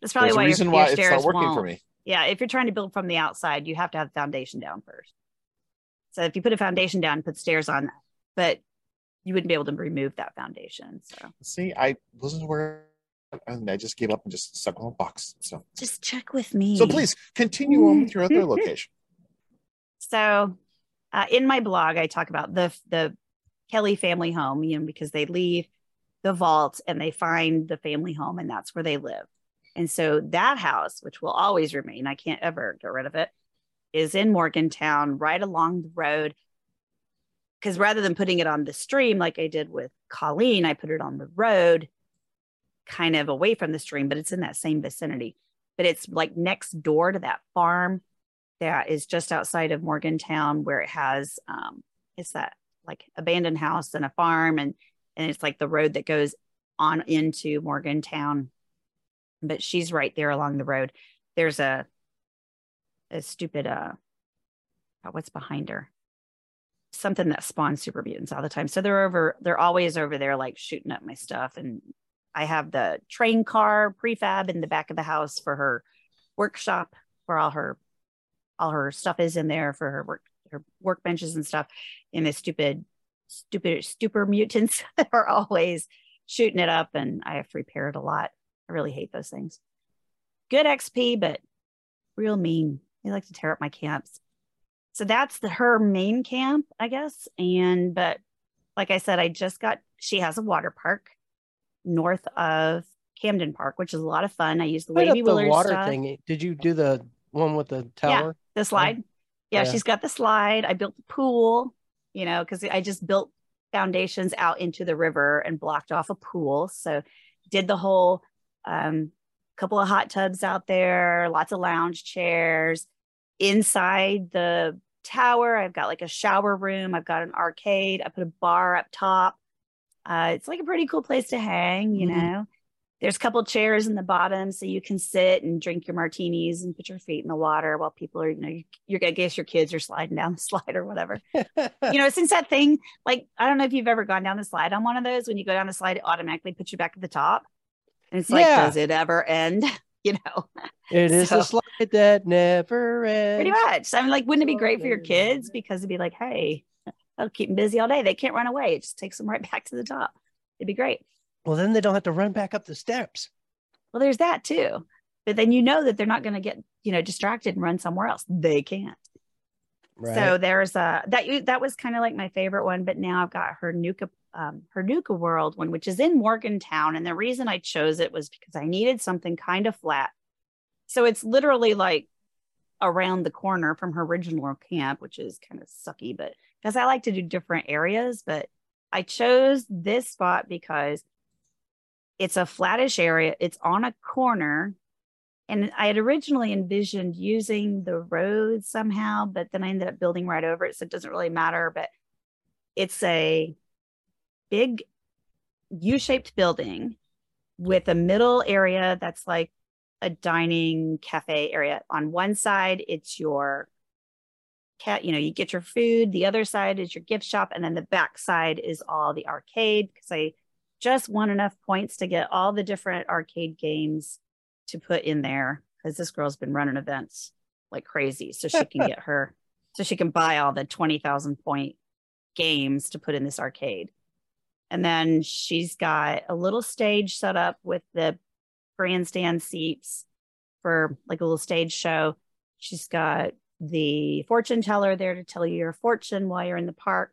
That's probably why reason your, why your it's stairs not working won't. for me Yeah, if you're trying to build from the outside, you have to have the foundation down first. So if you put a foundation down, put stairs on, but you wouldn't be able to remove that foundation. So See, I wasn't aware, and I just gave up and just stuck with a box. So, just check with me. so please continue on with your other location. So, uh, in my blog, I talk about the the Kelly family home, you know, because they leave the vault and they find the family home, and that's where they live. And so that house, which will always remain, I can't ever get rid of it, is in Morgantown, right along the road. Because rather than putting it on the stream like I did with Colleen, I put it on the road, kind of away from the stream, but it's in that same vicinity. But it's like next door to that farm that is just outside of Morgantown where it has um it's that like abandoned house and a farm and and it's like the road that goes on into Morgantown. But she's right there along the road. There's a a stupid uh oh, what's behind her? Something that spawns super mutants all the time. So they're over they're always over there like shooting up my stuff and I have the train car prefab in the back of the house for her workshop for all her all her stuff is in there for her work her workbenches and stuff. And the stupid stupid stupor mutants are always shooting it up and i have to repair it a lot. I really hate those things. Good xp but real mean. They like to tear up my camps. So that's the her main camp i guess. And but like i said i just got she has a water park north of camden park which is a lot of fun i use the up wavy the water stuff thing. Did you do the one with the tower? the slide. Yeah, Yeah. she's got the slide. I built the pool, you know, because I just built foundations out into the river and blocked off a pool. So did the whole um couple of hot tubs out there, lots of lounge chairs. Inside the tower, I've got like a shower room, I've got an arcade, I put a bar up top. Uh, it's like a pretty cool place to hang, you Mhm. know. There's a couple chairs in the bottom so you can sit and drink your martinis and put your feet in the water while people are, you know, you, you're, I guess your kids are sliding down the slide or whatever. you know, since that thing, like, I don't know if you've ever gone down the slide on one of those. When you go down the slide, it automatically puts you back at the top. And it's like, Yeah. does it ever end? You know, It is So- a slide that never ends. pretty much. I mean, like, wouldn't it be great for your kids? Because it'd be like, hey, that'll keep them busy all day. They can't run away. It just takes them right back to the top. It'd be great. Well, then they don't have to run back up the steps. Well, there's that too. But then you know that they're not going to get, you know, distracted and run somewhere else. They can't. Right. So there's a that you that was kind of like my favorite one, but now I've got her Nuka um her Nuka World one, which is in Morgantown. And the reason I chose it was because I needed something kind of flat. So it's literally like around the corner from her original camp, which is kind of sucky, but because I like to do different areas, but I chose this spot because it's a flattish area. It's on a corner. And I had originally envisioned using the road somehow, but then I ended up building right over it. So it doesn't really matter. But it's a big U shaped building with a middle area that's like a dining cafe area. On one side, it's your cat, you know, you get your food. The other side is your gift shop, and then the back side is all the arcade. Because I just want enough points to get all the different arcade games to put in there. Because this girl's been running events like crazy, so she can get her, so she can buy all the twenty thousand point games to put in this arcade. And then she's got a little stage set up with the grandstand seats for like a little stage show. She's got the fortune teller there to tell you your fortune while you're in the park.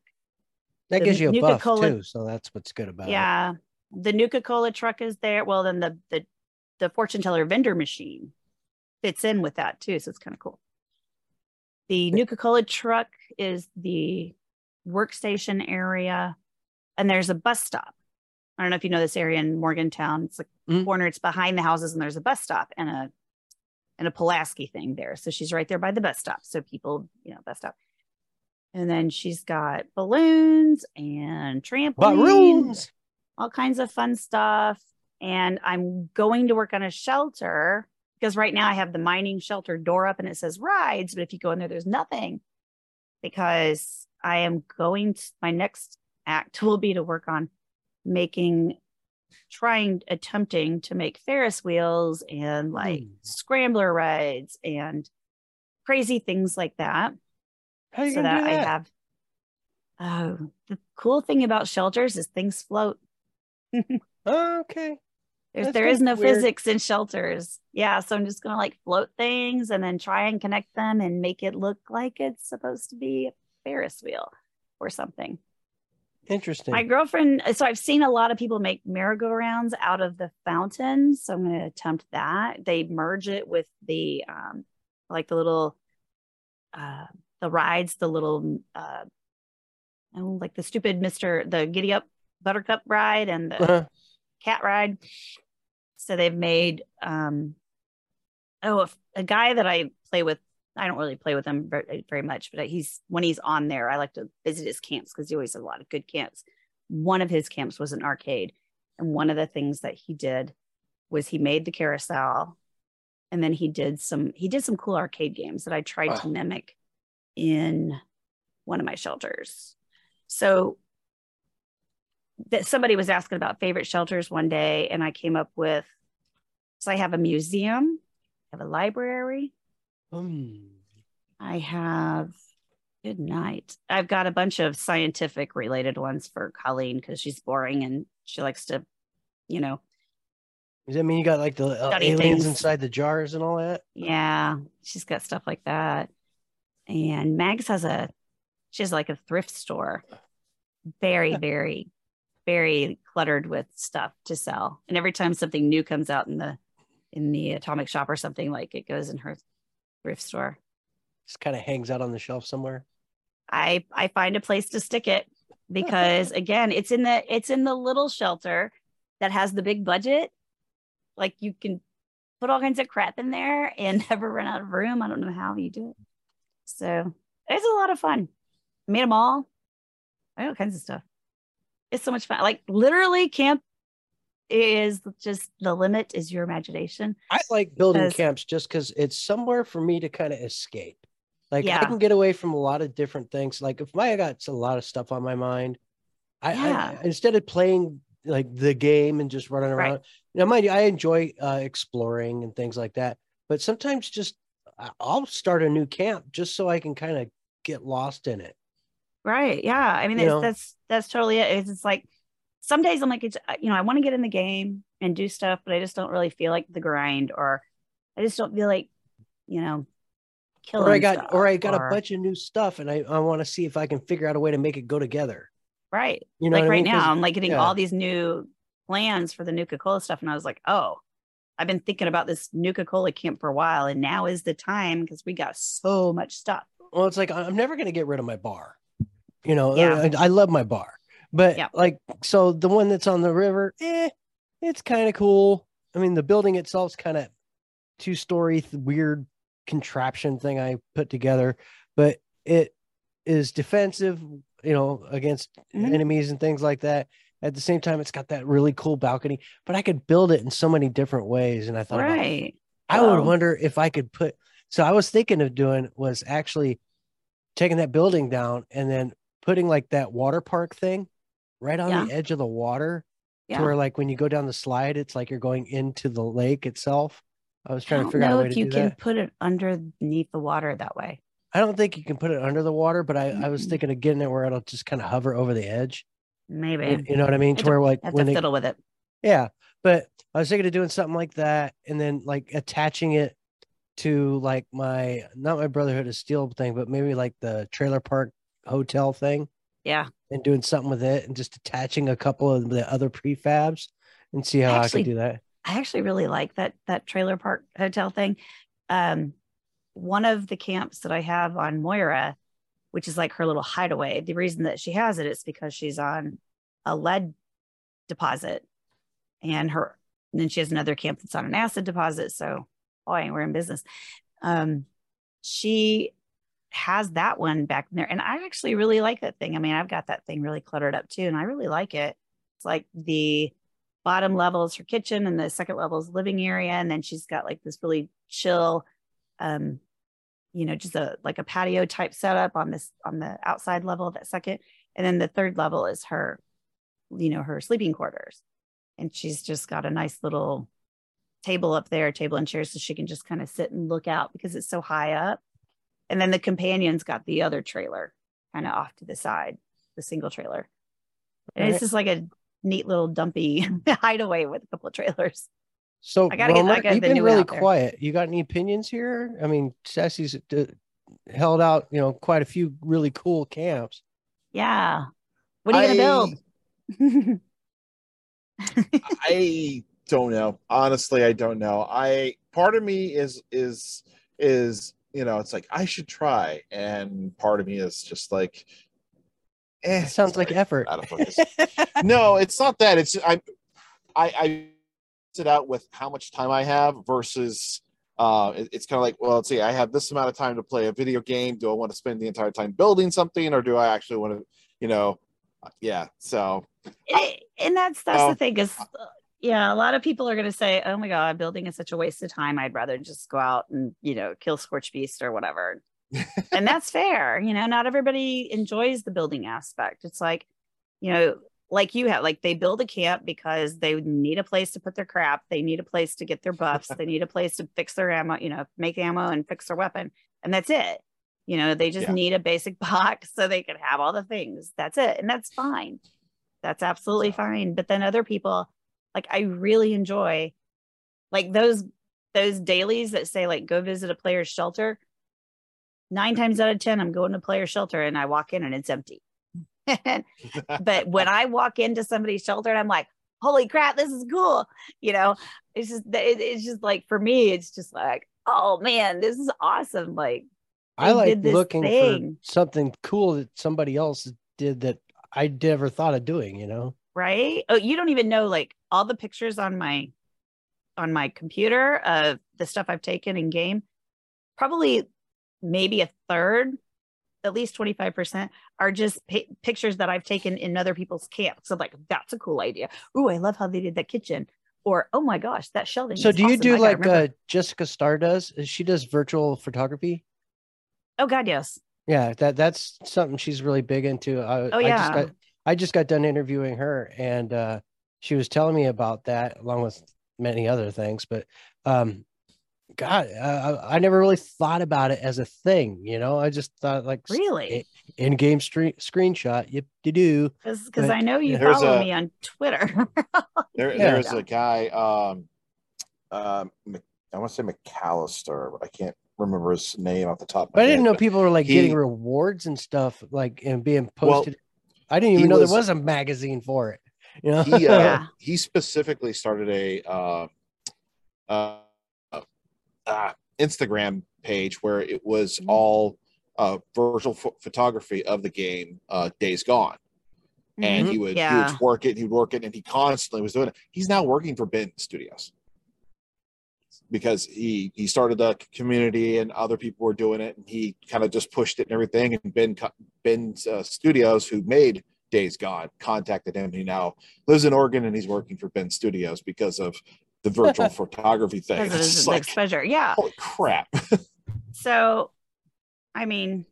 That The gives you a buff Nuka-Cola- too, so that's what's good about it. Yeah. The Nuka Cola truck is there. Well, then the the the fortune teller vendor machine fits in with that too. So it's kind of cool. The Nuka Cola truck is the workstation area, and there's a bus stop. I don't know if you know this area in Morgantown. It's like Mhm. corner, it's behind the houses, and there's a bus stop and a and a Pulowski thing there. So she's right there by the bus stop. So people, you know, bus stop. And then she's got balloons and trampolines Balloons. all kinds of fun stuff. And I'm going to work on a shelter because right now I have the mining shelter door up and it says rides, but if you go in there, there's nothing because I am going to my next act will be to work on making trying attempting to make Ferris wheels and like Hmm. scrambler rides and crazy things like that How you so that, do that? I have. Oh, the cool thing about shelters is things float. Oh, okay. There's there is no weird. physics in shelters. Yeah, so I'm just gonna like float things and then try and connect them and make it look like it's supposed to be a Ferris wheel or something. Interesting. My girlfriend, so I've seen a lot of people make merry-go-rounds out of the fountain. So I'm going to attempt that. They merge it with the, um, like the little, uh, the rides, the little, uh, oh, like the stupid Mr. the Giddy Up Buttercup ride and the Uh-huh. cat ride. So they've made, um, oh, a, a guy that I play with. I don't really play with him very, eh, very much, but he's when he's on there, I like to visit his camps because he always has a lot of good camps. One of his camps was an arcade, and one of the things that he did was he made the carousel, and then he did some he did some cool arcade games that I tried to mimic in one of my shelters. So that somebody was asking about favorite shelters one day, and I came up with so I have a museum, I have a library, Hmm. I have good night. I've got a bunch of scientific related ones for Colleen because she's boring and she likes to, you know, Does that mean you got like the uh, aliens things. inside the jars and all that? yeah, she's got stuff like that. And Mags has a, she has like a thrift store, very, very, very cluttered with stuff to sell. And every time something new comes out in the, in the atomic shop or something, like it goes in her thrift store. Just kind of hangs out on the shelf somewhere. I I find a place to stick it because again, it's in the it's in the little shelter that has the big budget. Like you can put all kinds of crap in there and never run out of room. I don't know how you do it. So it's a lot of fun. I made them all. I all kinds of stuff. It's so much fun. Like literally, camp is just the limit is your imagination. I like building Because- camps just because it's somewhere for me to kind of escape. Like I can get away from a lot of different things. Like if I got a lot of stuff on my mind, I, Yeah. I instead of playing like the game and just running Right. around. Now, mind you, I enjoy uh, exploring and things like that. But sometimes just I'll start a new camp just so I can kind of get lost in it. Right. Yeah. I mean, it's, that's that's totally it. It's, it's like some days I'm like, it's, uh, you know, I want to get in the game and do stuff, but I just don't really feel like the grind, or I just don't feel like, you know, killing. or I got stuff, or I got or- a bunch of new stuff and I, I want to see if I can figure out a way to make it go together. right. You know, like what I right now, I'm like getting yeah. all these new plans for the Nuka Cola stuff, and I was like, oh, I've been thinking about this Nuka Cola camp for a while, and now is the time because we got so much stuff. well, it's like I'm never gonna get rid of my bar. You know, Yeah. I, I love my bar, but Yeah. like so the one that's on the river, eh, it's kind of cool. I mean, the building itself's kind of two story weird contraption thing I put together, but it is defensive, you know, against Mhm. enemies and things like that. At the same time, it's got that really cool balcony, but I could build it in so many different ways. And I thought, about Right. I would wonder if I could put. So I was thinking of doing was actually taking that building down and then putting like that water park thing right on Yeah. the edge of the water Yeah. to where like when you go down the slide, it's like you're going into the lake itself. I was I trying to figure out a way if you can that. put it underneath the water that way. I don't think you can put it under the water, but I, I was thinking of getting it where it'll just kind of hover over the edge. Maybe. You, you know what I mean? To to- where like when to fiddle with it. yeah, but I was thinking of doing something like that and then like attaching it to like my not my Brotherhood of Steel thing, but maybe like the trailer park hotel thing Yeah. and doing something with it and just attaching a couple of the other prefabs and see how I Actually, could do that. I actually really like that that trailer park hotel thing. Um, one of the camps that I have on Moira, which is like her little hideaway. The reason that she has it is because she's on a lead deposit, and her and then she has another camp that's on an acid deposit. So, boy, we're in business. Um, she has that one back there, and I actually really like that thing. I mean, I've got that thing really cluttered up too, and I really like it. It's like the bottom level is her kitchen and the second level is living area and then she's got like this really chill um you know just a like a patio type setup on this on the outside level of that second and then the third level is her you know her sleeping quarters and she's just got a nice little table up there table and chairs so she can just kind of sit and look out because it's so high up and then the companion's got the other trailer kind of off to the side the single trailer and it's Right. just like a neat little dumpy hideaway with a couple of trailers. So I gotta get- I Wilmer, you've the been new really out there. quiet. You got any opinions here? I mean, Sassy's uh, held out, you know, quite a few really cool camps. Yeah. What are you gonna build? I don't know. Honestly, I don't know. I part of me is is is you know, it's like I should try, and part of me is just like, eh, It sounds like effort. out of focus. no, it's not that. It's I I I it out with how much time I have versus uh it- it's kind of like well let's see I have this amount of time to play a video game do I want to spend the entire time building something or do I actually want to you know yeah so and, and that's that's Oh. the thing is yeah, a lot of people are gonna say, Oh my god, building is such a waste of time. I'd rather just go out and, you know, kill Scorch Beast or whatever. and that's fair. You know, not everybody enjoys the building aspect. It's like, you know, like you have, like they build a camp because they need a place to put their crap. They need a place to get their buffs. they need a place to fix their ammo, you know, make ammo and fix their weapon. And that's it. You know, they just Yeah. need a basic box so they can have all the things. That's it. And that's fine. That's absolutely So- fine. But then other people, like I really enjoy like those those dailies that say like go visit a player's shelter nine times out of ten i'm going to player shelter and i walk in and it's empty but when i walk into somebody's shelter and i'm like holy crap this is cool you know it's just it, it's just like for me it's just like oh man this is awesome like I like looking thing. for something cool that somebody else did that I never thought of doing, you know? Right oh you don't even know like all the pictures on my on my computer of the stuff i've taken in game probably maybe a third at least 25% are just pi pictures that i've taken in other people's camps so like that's a cool idea Ooh, i love how they did that kitchen or oh my gosh that shelving So do you awesome. do I like uh, Jessica Star does? She does virtual photography. oh god yes Yeah, that that's something she's really big into. I, oh I yeah just got I just got done interviewing her, and uh, she was telling me about that along with many other things. But um, God, uh, I I never really thought about it as a thing. You know, I just thought like really in-game stre- screenshot. Yep, you do. because i know you There's follow a- me on twitter there Yeah. there's a guy um um I want to say McAllister but I can't remember his name off the top of But I didn't head, know people were like getting rewards and stuff like and being Well, posted. I didn't even he know was- there was a magazine for it. You know, he uh, Yeah. he specifically started a uh, uh, uh, Instagram page where it was Mhm. all uh, virtual ph- photography of the game uh, Days Gone, and he would he Mm-hmm. Yeah. would work it, he'd work it, and he constantly was doing it. He's now working for Bend Studios because he he started the community and other people were doing it, and he kind of just pushed it and everything. And Ben co- Ben's uh, Studios, who made Days Gone, contacted him. He now lives in Oregon and he's working for Bend Studios because of the virtual photography thing. because It's is just the like, exposure yeah holy crap! So, I mean,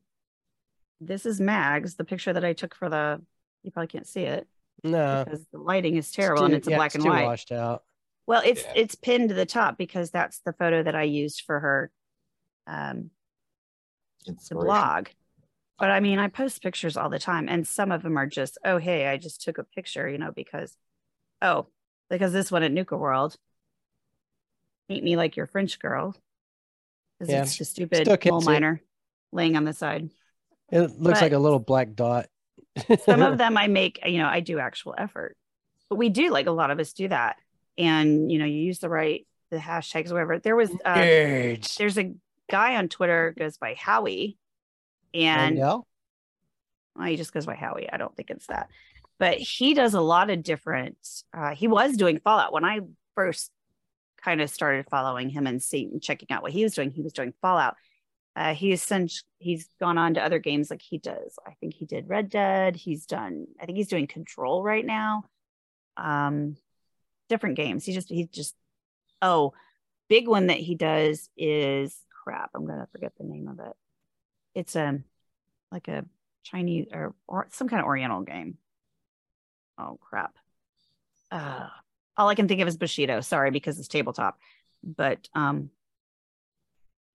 this is Mags, the picture that I took for the. You probably can't see it No, because the lighting is it's terrible too- and it's a yeah, black it's and too white. washed out. Well, it's Yeah. it's pinned to the top because that's the photo that I used for her um the Inspiration. blog. But I mean, I post pictures all the time, and some of them are just, oh, hey, I just took a picture, you know, because, oh, because this one at Nuka World, meet me like your French girl. 'Cause Yeah. It's the stupid Still can't coal miner laying on the side. It looks like a little black dot. Some of them I make, you know, I do actual effort, but we do like a lot of us do that. And, you know, you use the right, the hashtags, whatever. There was, uh, there's a guy on Twitter goes by Howie, and Wendell? well, he just goes by Howie. I don't think it's that, but he does a lot of different. Uh, he was doing Fallout when I first kind of started following him and seeing checking out what he was doing. He was doing Fallout. Uh, he's since he's gone on to other games like he does. I think he did Red Dead. He's done. I think he's doing Control right now. Um, different games. He just he just oh, big one that he does is crap. I'm gonna forget the name of it. It's a, like a Chinese or, or some kind of Oriental game. Oh crap. Uh, all I can think of is Bushido. Sorry, because it's tabletop. But um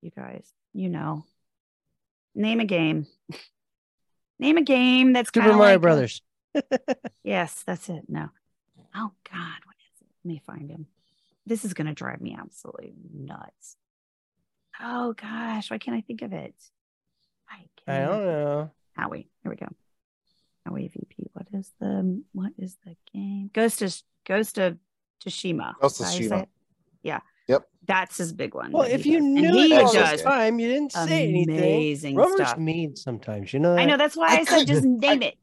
you guys, you know. Name a game. Name a game that's Super Mario like Brothers. yes, that's it. No. Oh God, what is it? Let me find him. This is gonna drive me absolutely nuts. Oh gosh, why can't I think of it? I, I don't know. Howie. Here we go. Howie VP. What is the what is the game? Ghost of Ghost of Tsushima. Ghost of Did Tsushima. Yeah. Yep. That's his big one. Well, if you does. And knew he it all does this time, you didn't say anything. amazing Rumors stuff. mean sometimes, you know. I know that's why I I, said just couldn't- name it.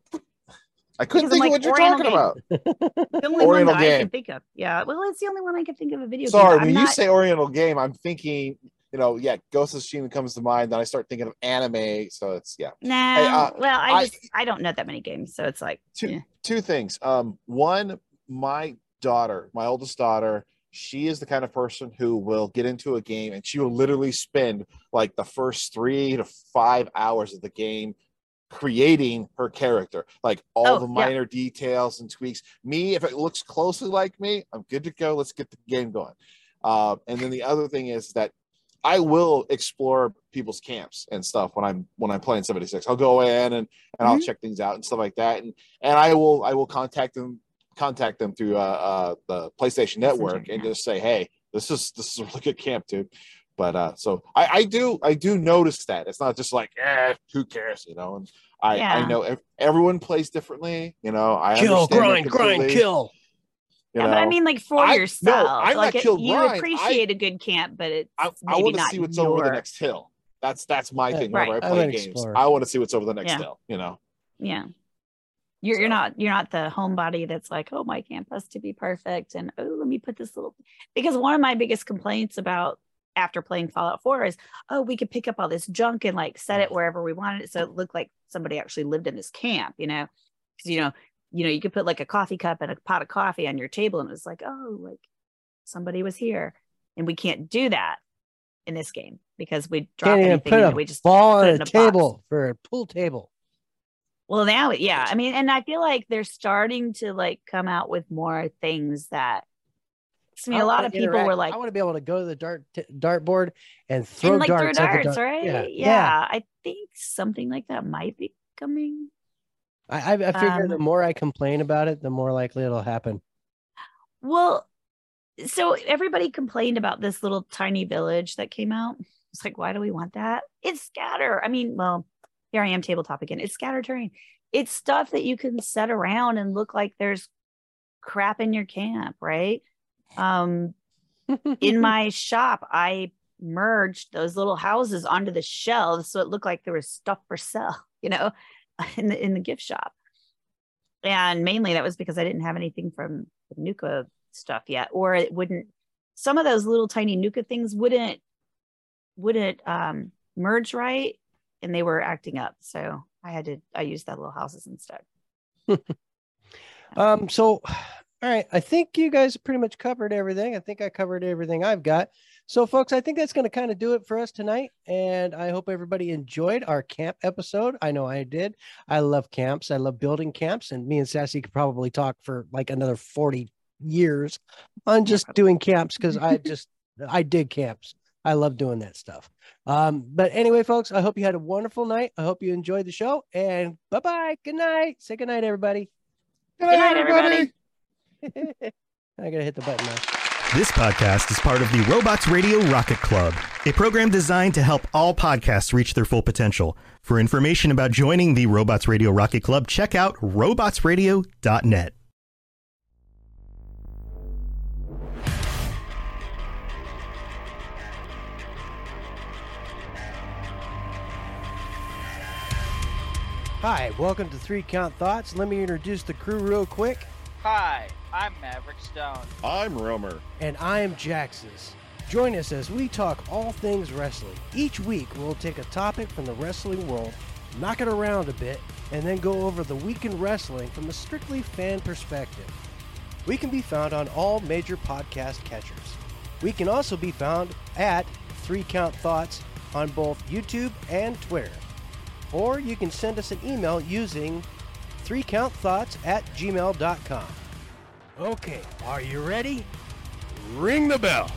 I couldn't Because I'm think of what you're Oriental talking game. about. The only Oriental one that I can think of. Yeah. Well, it's the only one I can think of a video Sorry, game. I'm when you say Oriental game, I'm thinking, you know, yeah, Ghost of Tsushima comes to mind. Then I start thinking of anime. So it's yeah. No, uh, well, I I- just I don't know that many games, so it's like Two yeah. two things. Um, one, my daughter, my oldest daughter, she is the kind of person who will get into a game and she will literally spend like the first three to five hours of the game creating her character, like all Oh, the yeah. minor details and tweaks. Me, if it looks closely like me, I'm good to go. Let's get the game going. Uh, and then the other thing is that I will explore people's camps and stuff when I'm when I'm playing 76. I'll go in and and I'll Mhm. check things out and stuff like that. And and I will I will contact them contact them through uh, uh the PlayStation Network and just say, hey, this is this is a really good camp, dude. But uh so I, I do I do notice that it's not just like eh, who cares, you know. And I I know everyone plays differently, you know. I kill, grind, grind, kill. You yeah, but I mean, like for I- no, yourself, I'm not like it- kill you grind. Appreciate a good camp, but it's I, I maybe want to not see what's your, over the next hill. That's that's my thing. right. Whenever I I'm play an games, explorer. I want to see what's over the next Yeah. hill. You know. Yeah, you're So- you're not you're not the homebody that's like, oh, my camp has to be perfect, and oh, let me put this little. Because one of my biggest complaints about after playing Fallout 4 is, oh, we could pick up all this junk and like set it wherever we wanted it, so it looked like somebody actually lived in this camp, you know? Because you know, you know, you could put like a coffee cup and a pot of coffee on your table, and it was like, oh, like somebody was here, and we can't do that in this game because we drop Can't anything put a we just ball on a a box. table for a pool table. Well, now, yeah. I mean, and I feel like they're starting to like come out with more things that. I mean, I a lot of people interact. were like, I want to be able to go to the dart t- dartboard and throw and like darts, throw darts, dart- right? Yeah, Yeah, I think something like that might be coming. I, I, I figure Um, the more I complain about it, the more likely it'll happen. Well, so everybody complained about this little tiny village that came out. It's like, why do we want that? It's scatter. I mean, well, here I am, tabletop again. It's scatter terrain. It's stuff that you can set around and look like there's crap in your camp, right? Um, in my shop, I merged those little houses onto the shelves so it looked like there was stuff for sale, you know, in the in the gift shop. And mainly that was because I didn't have anything from the Nuka stuff yet, or it wouldn't. Some of those little tiny Nuka things wouldn't wouldn't um, merge right, and they were acting up. So I had to I used that little houses instead. Um, so all right, I think you guys pretty much covered everything. I think I covered everything I've got. So, folks, I think that's going to kind of do it for us tonight. And I hope everybody enjoyed our camp episode. I know I did. I love camps. I love building camps. And me and Sassy could probably talk for like another 40 years on just doing camps because I just, I dig camps. I love doing that stuff. Um, but anyway, folks, I hope you had a wonderful night. I hope you enjoyed the show. And bye bye. Good night. Say good night, everybody. Good night, everybody. I got to hit the button now. This podcast is part of the Robots Radio Rocket Club, a program designed to help all podcasts reach their full potential. For information about joining the Robots Radio Rocket Club, check out robotsradio.net. Hi, welcome to Three Count Thoughts. Let me introduce the crew real quick. Hi, I'm Maverick Stone. I'm Romer. and I am Jaxus. Join us as we talk all things wrestling. Each week, we'll take a topic from the wrestling world, knock it around a bit, and then go over the week in wrestling from a strictly fan perspective. We can be found on all major podcast catchers. We can also be found at Three Count Thoughts on both YouTube and Twitter. Or you can send us an email using threecountthoughts at gmail.com. Okay, are you ready? Ring the bell.